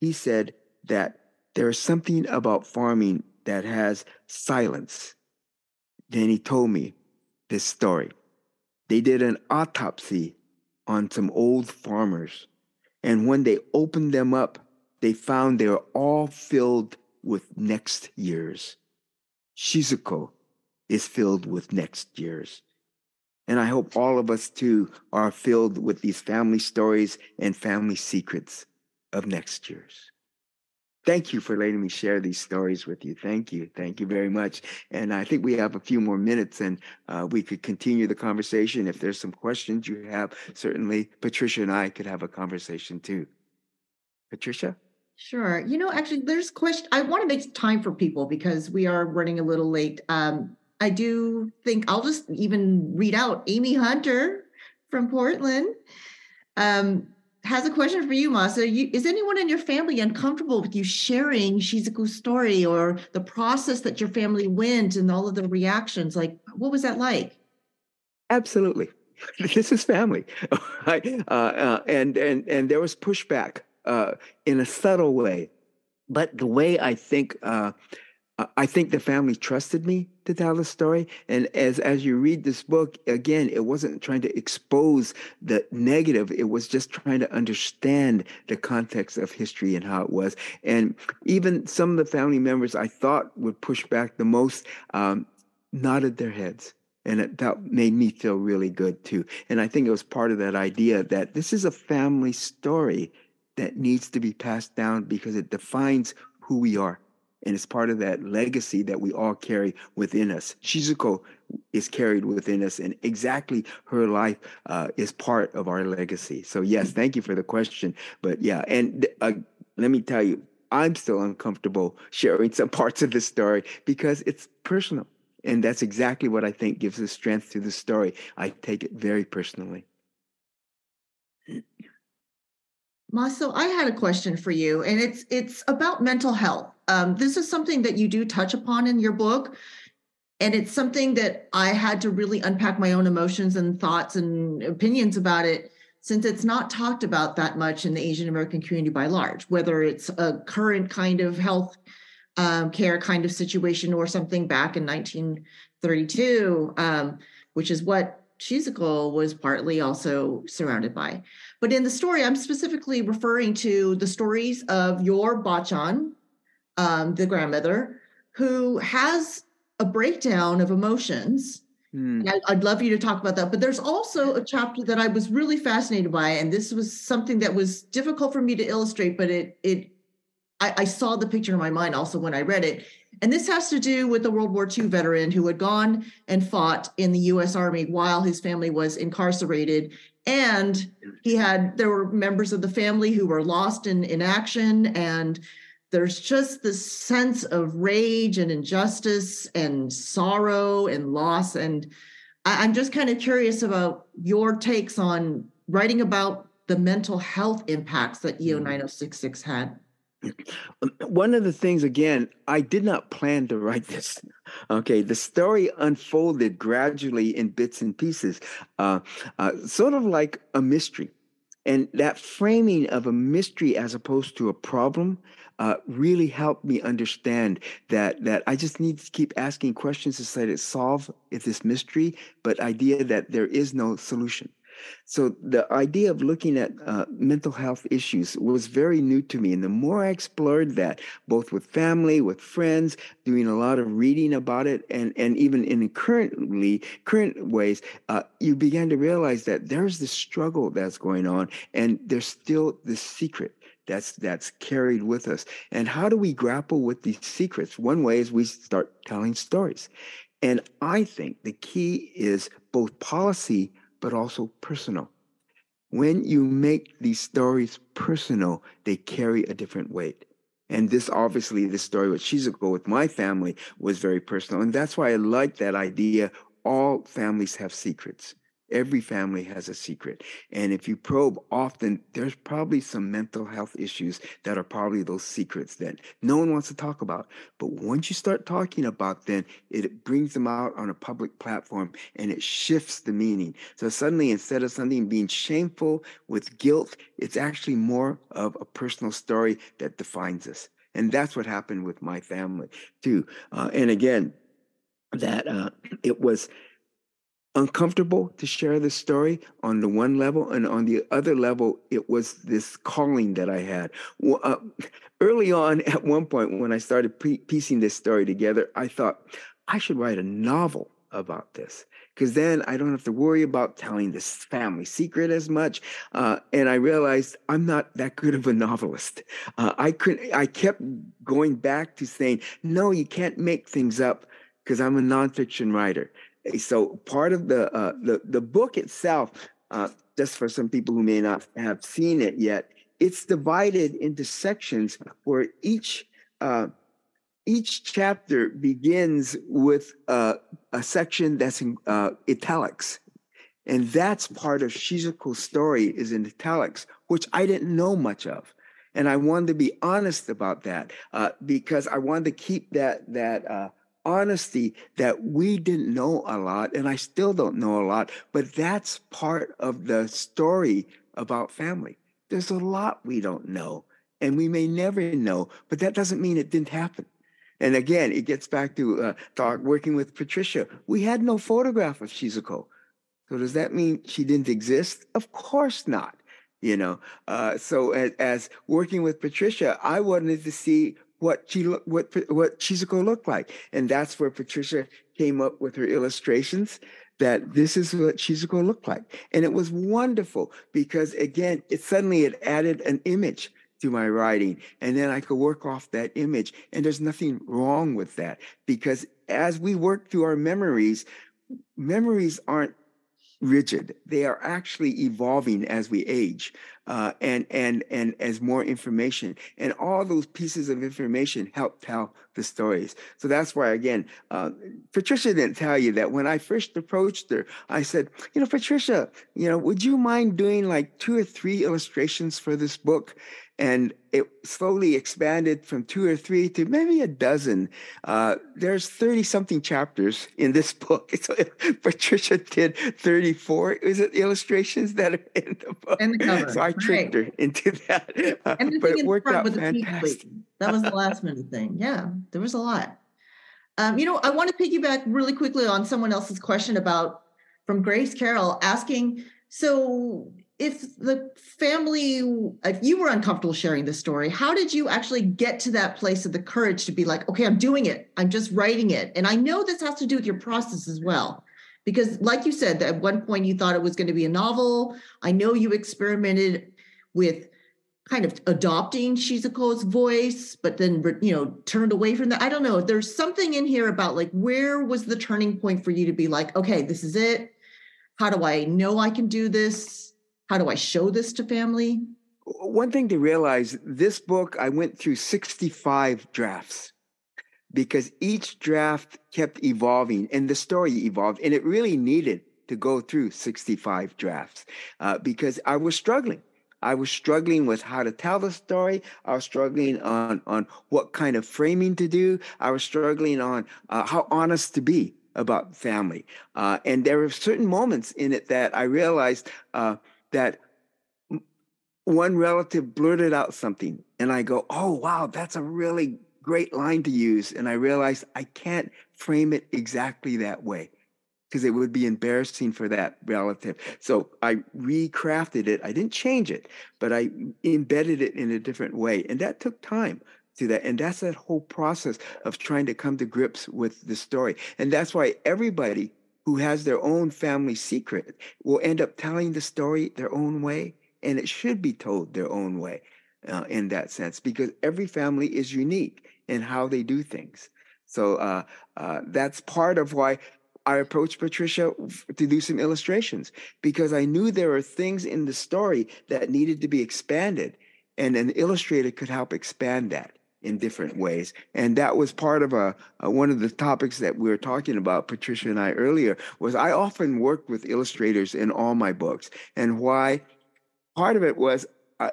He said that there is something about farming that has silence. Then he told me this story. They did an autopsy on some old farmers and when they opened them up, they found they were all filled with next years. Shizuko is filled with next years. And I hope all of us too are filled with these family stories and family secrets of next years. Thank you for letting me share these stories with you. Thank you. Thank you very much. And I think we have a few more minutes and uh, we could continue the conversation. If there's some questions you have, certainly Patricia and I could have a conversation too. Patricia? Sure. You know, actually, there's question. I want to make time for people because we are running a little late. Um, I do think I'll just even read out Amy Hunter from Portland. Um, has a question for you, Masa. You, is anyone in your family uncomfortable with you sharing Shizuko's story or the process that your family went and all of the reactions? Like, what was that like? Absolutely. This is family, uh, uh, and and and there was pushback uh, in a subtle way, but the way I think uh, I think the family trusted me to tell the story. And as as you read this book, again, it wasn't trying to expose the negative. It was just trying to understand the context of history and how it was. And even some of the family members I thought would push back the most um, nodded their heads. And it, that made me feel really good too. And I think it was part of that idea that this is a family story that needs to be passed down because it defines who we are and it's part of that legacy that we all carry within us. Shizuko is carried within us, and exactly her life uh, is part of our legacy. So, yes, thank you for the question. But yeah, and uh, let me tell you, I'm still uncomfortable sharing some parts of the story because it's personal. And that's exactly what I think gives the strength to the story. I take it very personally. Maso, I had a question for you, and it's it's about mental health. Um, this is something that you do touch upon in your book, and it's something that I had to really unpack my own emotions and thoughts and opinions about it, since it's not talked about that much in the Asian American community by large. Whether it's a current kind of health um, care kind of situation or something back in 1932, um, which is what Shizuko was partly also surrounded by. But in the story, I'm specifically referring to the stories of your Bachan, um, the grandmother, who has a breakdown of emotions. Mm. I, I'd love you to talk about that. But there's also a chapter that I was really fascinated by, and this was something that was difficult for me to illustrate, but it it I, I saw the picture in my mind also when I read it. And this has to do with a World War II veteran who had gone and fought in the US Army while his family was incarcerated. And he had, there were members of the family who were lost in, in action. And there's just this sense of rage and injustice and sorrow and loss. And I, I'm just kind of curious about your takes on writing about the mental health impacts that EO 9066 had. One of the things, again, I did not plan to write this. Okay, the story unfolded gradually in bits and pieces, uh, uh, sort of like a mystery. And that framing of a mystery as opposed to a problem uh, really helped me understand that that I just need to keep asking questions to try to solve this mystery, but idea that there is no solution. So the idea of looking at uh, mental health issues was very new to me. And the more I explored that, both with family, with friends, doing a lot of reading about it, and, and even in currently current ways, uh, you began to realize that there's this struggle that's going on, and there's still this secret that's that's carried with us. And how do we grapple with these secrets? One way is we start telling stories. And I think the key is both policy but also personal. When you make these stories personal, they carry a different weight. And this obviously, this story with Shizuko with my family was very personal. And that's why I like that idea. All families have secrets. Every family has a secret. And if you probe often, there's probably some mental health issues that are probably those secrets that no one wants to talk about. But once you start talking about them, it brings them out on a public platform and it shifts the meaning. So suddenly, instead of something being shameful with guilt, it's actually more of a personal story that defines us. And that's what happened with my family too. Uh, and again, that uh, it was uncomfortable to share this story on the one level, and on the other level, it was this calling that I had. Uh, early on, at one point, when I started pre- piecing this story together, I thought I should write a novel about this because then I don't have to worry about telling this family secret as much. Uh, and I realized I'm not that good of a novelist. Uh, I couldn't. I kept going back to saying, no, you can't make things up because I'm a nonfiction writer. So part of the uh, the the book itself, uh, just for some people who may not have seen it yet, it's divided into sections where each uh, each chapter begins with uh, a section that's in uh, italics, and that's part of Shizuko's story is in italics, which I didn't know much of. And I wanted to be honest about that uh, because I wanted to keep that that uh, honesty that we didn't know a lot, and I still don't know a lot, but that's part of the story about family. There's a lot we don't know, and we may never know, but that doesn't mean it didn't happen. And again, it gets back to uh, working with Patricia. We had no photograph of Shizuko. So does that mean she didn't exist? Of course not. You know, uh, so as, as, working with Patricia, I wanted to see what she what what Shizuko looked like, and that's where Patricia came up with her illustrations. That this is what Shizuko looked like, and it was wonderful because again, it suddenly it added an image to my writing, and then I could work off that image. And there's nothing wrong with that because as we work through our memories, memories aren't rigid. They are actually evolving as we age. Uh, and and and as more information, and all those pieces of information help tell the stories. So that's why, again, uh, Patricia didn't tell you that when I first approached her, I said, you know, Patricia, you know, would you mind doing like two or three illustrations for this book? and it slowly expanded from two or three to maybe a dozen. Uh, there's 30 something chapters in this book. So Patricia did 34. Is it illustrations that are in the book? And the cover. So I tricked right. her into that. Uh, And but it worked out with fantastic. That was the last minute thing. Yeah, there was a lot. Um, you know, I want to piggyback really quickly on someone else's question about from Grace Carroll asking, so if the family, if you were uncomfortable sharing this story, how did you actually get to that place of the courage to be like, okay, I'm doing it. I'm just writing it. And I know this has to do with your process as well. Because, like you said, at one point you thought it was going to be a novel. I know you experimented with kind of adopting Shizuko's voice, but then you know turned away from that. I don't know. There's something in here about like where was the turning point for you to be like, okay, this is it. How do I know I can do this? How do I show this to family? One thing to realize this book, I went through 65 drafts because each draft kept evolving and the story evolved. And it really needed to go through 65 drafts uh, because I was struggling. I was struggling with how to tell the story. I was struggling on, on what kind of framing to do. I was struggling on uh, how honest to be about family. Uh, and there were certain moments in it that I realized uh, that one relative blurted out something, and I go, "Oh wow, that's a really great line to use." And I realized I can't frame it exactly that way because it would be embarrassing for that relative. So I recrafted it. I didn't change it, but I embedded it in a different way, and that took time to that. And that's that whole process of trying to come to grips with the story. And that's why everybody who has their own family secret will end up telling the story their own way and it should be told their own way uh, in that sense because every family is unique in how they do things. So uh, uh, that's part of why i approached patricia to do some illustrations because i knew there were things in the story that needed to be expanded and an illustrator could help expand that in different ways. And that was part of a, a, one of the topics that we were talking about patricia and i earlier was i often worked with illustrators in all my books and why part of it was I,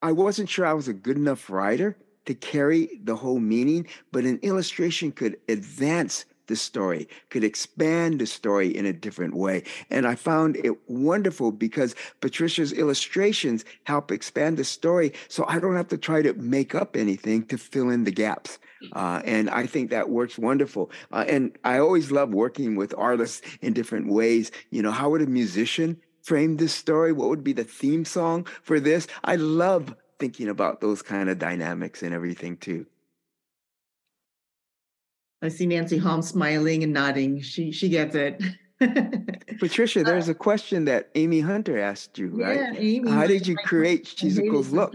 I wasn't sure I was a good enough writer to carry the whole meaning, but an illustration could advance the story, could expand the story in a different way. And I found it wonderful because Patricia's illustrations help expand the story so I don't have to try to make up anything to fill in the gaps. Uh, and I think that works wonderful. Uh, and I always love working with artists in different ways. You know, how would a musician frame this story? What would be the theme song for this? I love thinking about those kind of dynamics and everything too. I see Nancy Holm smiling and nodding. She she gets it. Patricia, uh, there's a question that Amy Hunter asked you, right? Yeah, Amy How did you create Shizuko's look?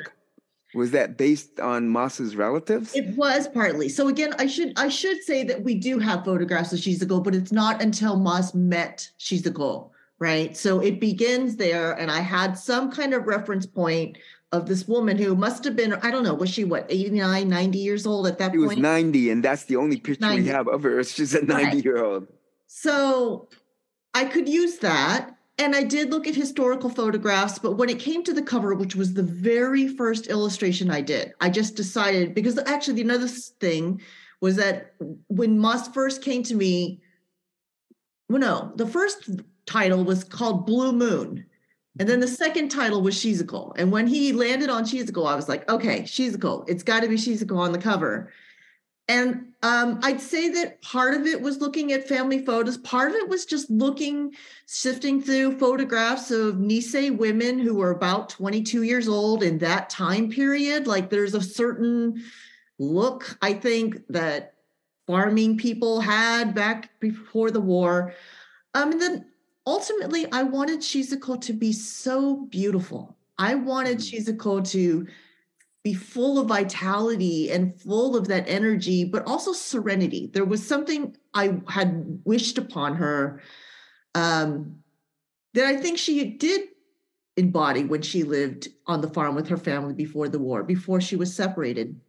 Was that based on Mas's relatives? It was partly. So again, I should I should say that we do have photographs of Shizuko, but it's not until Moss met Shizuko, right? So it begins there, and I had some kind of reference point of this woman who must have been, I don't know, was she what, 89, 90 years old at that point? She was 90, and that's the only picture 90. we have of her. She's a 90 year old. So I could use that. And I did look at historical photographs, but when it came to the cover, which was the very first illustration I did, I just decided because actually the another thing was that when Mas first came to me, well, no, the first title was called Blue Moon. And then the second title was Shizuko. And when he landed on Shizuko, I was like, okay, Shizuko, it's got to be Shizuko on the cover. And um, I'd say that part of it was looking at family photos. Part of it was just looking, sifting through photographs of Nisei women who were about 22 years old in that time period. Like there's a certain look, I think, that farming people had back before the war. Um, and then ultimately, I wanted Shizuko to be so beautiful. I wanted Shizuko to be full of vitality and full of that energy, but also serenity. There was something I had wished upon her um, that I think she did embody when she lived on the farm with her family before the war, before she was separated.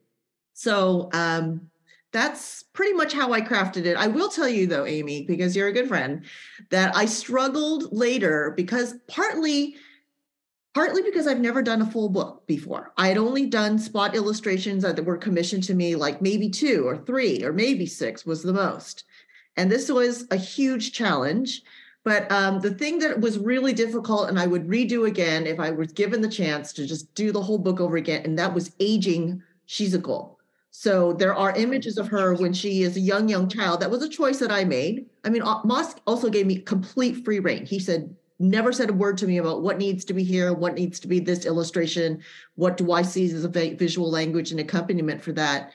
So um, that's pretty much how I crafted it. I will tell you though, Amy, because you're a good friend, that I struggled later because partly partly because I've never done a full book before. I had only done spot illustrations that were commissioned to me, like maybe two or three or maybe six was the most. And this was a huge challenge. But um, the thing that was really difficult, and I would redo again if I was given the chance to just do the whole book over again, and that was aging Shizuko. So there are images of her when she is a young, young child. That was a choice that I made. I mean, uh, Mas also gave me complete free reign. He said, never said a word to me about what needs to be here, what needs to be this illustration, what do I see as a visual language and accompaniment for that.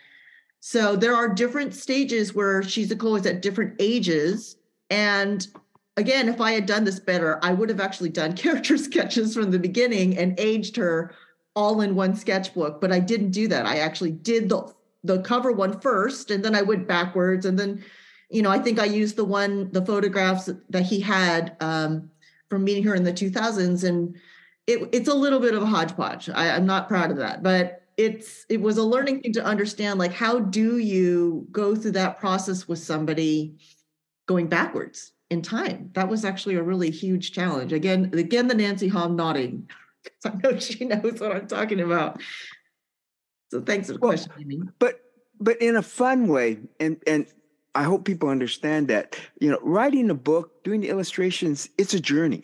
So there are different stages where she's Shizuko is at different ages. And again, if I had done this better, I would have actually done character sketches from the beginning and aged her all in one sketchbook. But I didn't do that. I actually did the the cover one first, and then I went backwards, and then, you know, I think I used the one the photographs that he had um, from meeting her in the 2000s and it, it's a little bit of a hodgepodge. I, i'm not proud of that but it's it was a learning thing to understand like how do you go through that process with somebody going backwards in time? That was actually a really huge challenge. Again again the nancy hom nodding. I know she knows what i'm talking about so thanks for the well, question Amy. but but in a fun way and and I hope people understand that, you know, writing a book, doing the illustrations, it's a journey.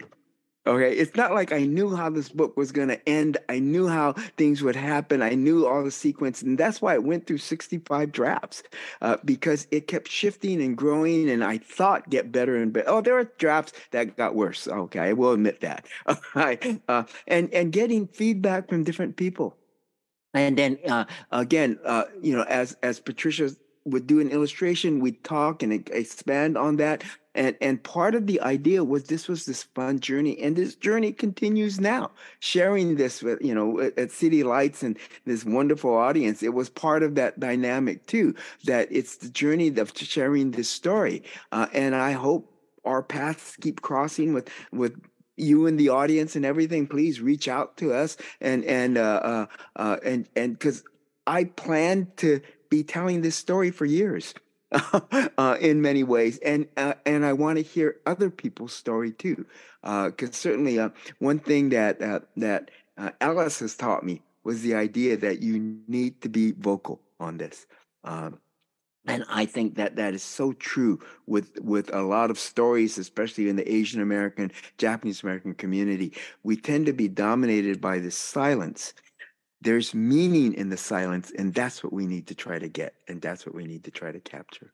Okay. It's not like I knew how this book was going to end. I knew how things would happen. I knew all the sequence. And that's why it went through 65 drafts uh, because it kept shifting and growing. And I thought get better and better. Oh, there are drafts that got worse. Okay. I will admit that. uh, and, and getting feedback from different people. And then uh, again, uh, you know, as as Patricia would do an illustration, we'd talk and expand on that. And, and part of the idea was this was this fun journey, and this journey continues now. Sharing this with you know at City Lights and this wonderful audience, it was part of that dynamic too. That it's the journey of sharing this story, uh, and I hope our paths keep crossing with with you and the audience and everything. Please reach out to us and and uh, uh, uh and and because I plan to be telling this story for years uh, in many ways, and uh, and I want to hear other people's story too, because uh, certainly uh, one thing that uh, that Alice has taught me was the idea that you need to be vocal on this. Um, and I think that that is so true with with a lot of stories, especially in the Asian American, Japanese American community. We tend to be dominated by this silence there's meaning in the silence and that's what we need to try to get and that's what we need to try to capture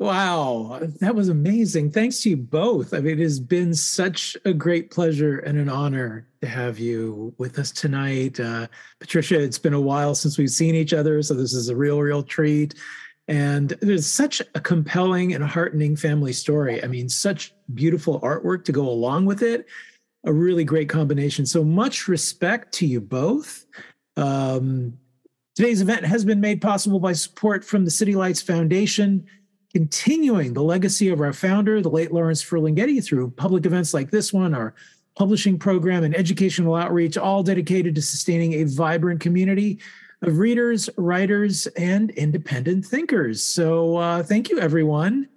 wow that was amazing. Thanks to you both. I mean it has been such a great pleasure and an honor to have you with us tonight. Uh, patricia it's been a while since we've seen each other so this is a real real treat. And there's such a compelling and heartening family story. I mean such beautiful artwork to go along with it. A really great combination. So much respect to you both. Um, today's event has been made possible by support from the City Lights Foundation, continuing the legacy of our founder, the late Lawrence Ferlinghetti, through public events like this one, our publishing program, and educational outreach, all dedicated to sustaining a vibrant community of readers, writers, and independent thinkers. So uh, thank you, everyone.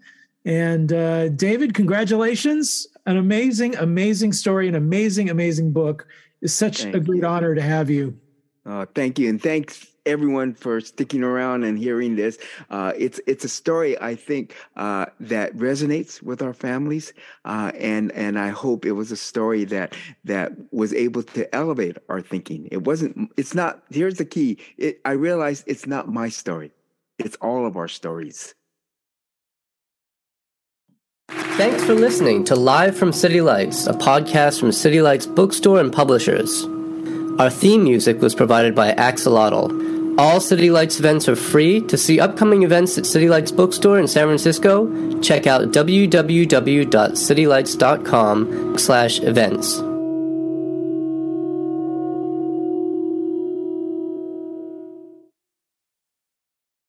And uh, David, congratulations an amazing, amazing story, an amazing, amazing book. It's such thank a great you. honor to have you. Uh, thank you, and thanks everyone for sticking around and hearing this. Uh, it's it's a story I think uh, that resonates with our families, uh, and and I hope it was a story that that was able to elevate our thinking. It wasn't. It's not. Here's the key. It, I realized it's not my story. It's all of our stories. Thanks for listening to Live from City Lights, a podcast from City Lights Bookstore and Publishers. Our theme music was provided by Axolotl. All City Lights events are free. To see upcoming events at City Lights Bookstore in San Francisco, check out www.citylights.com slash events.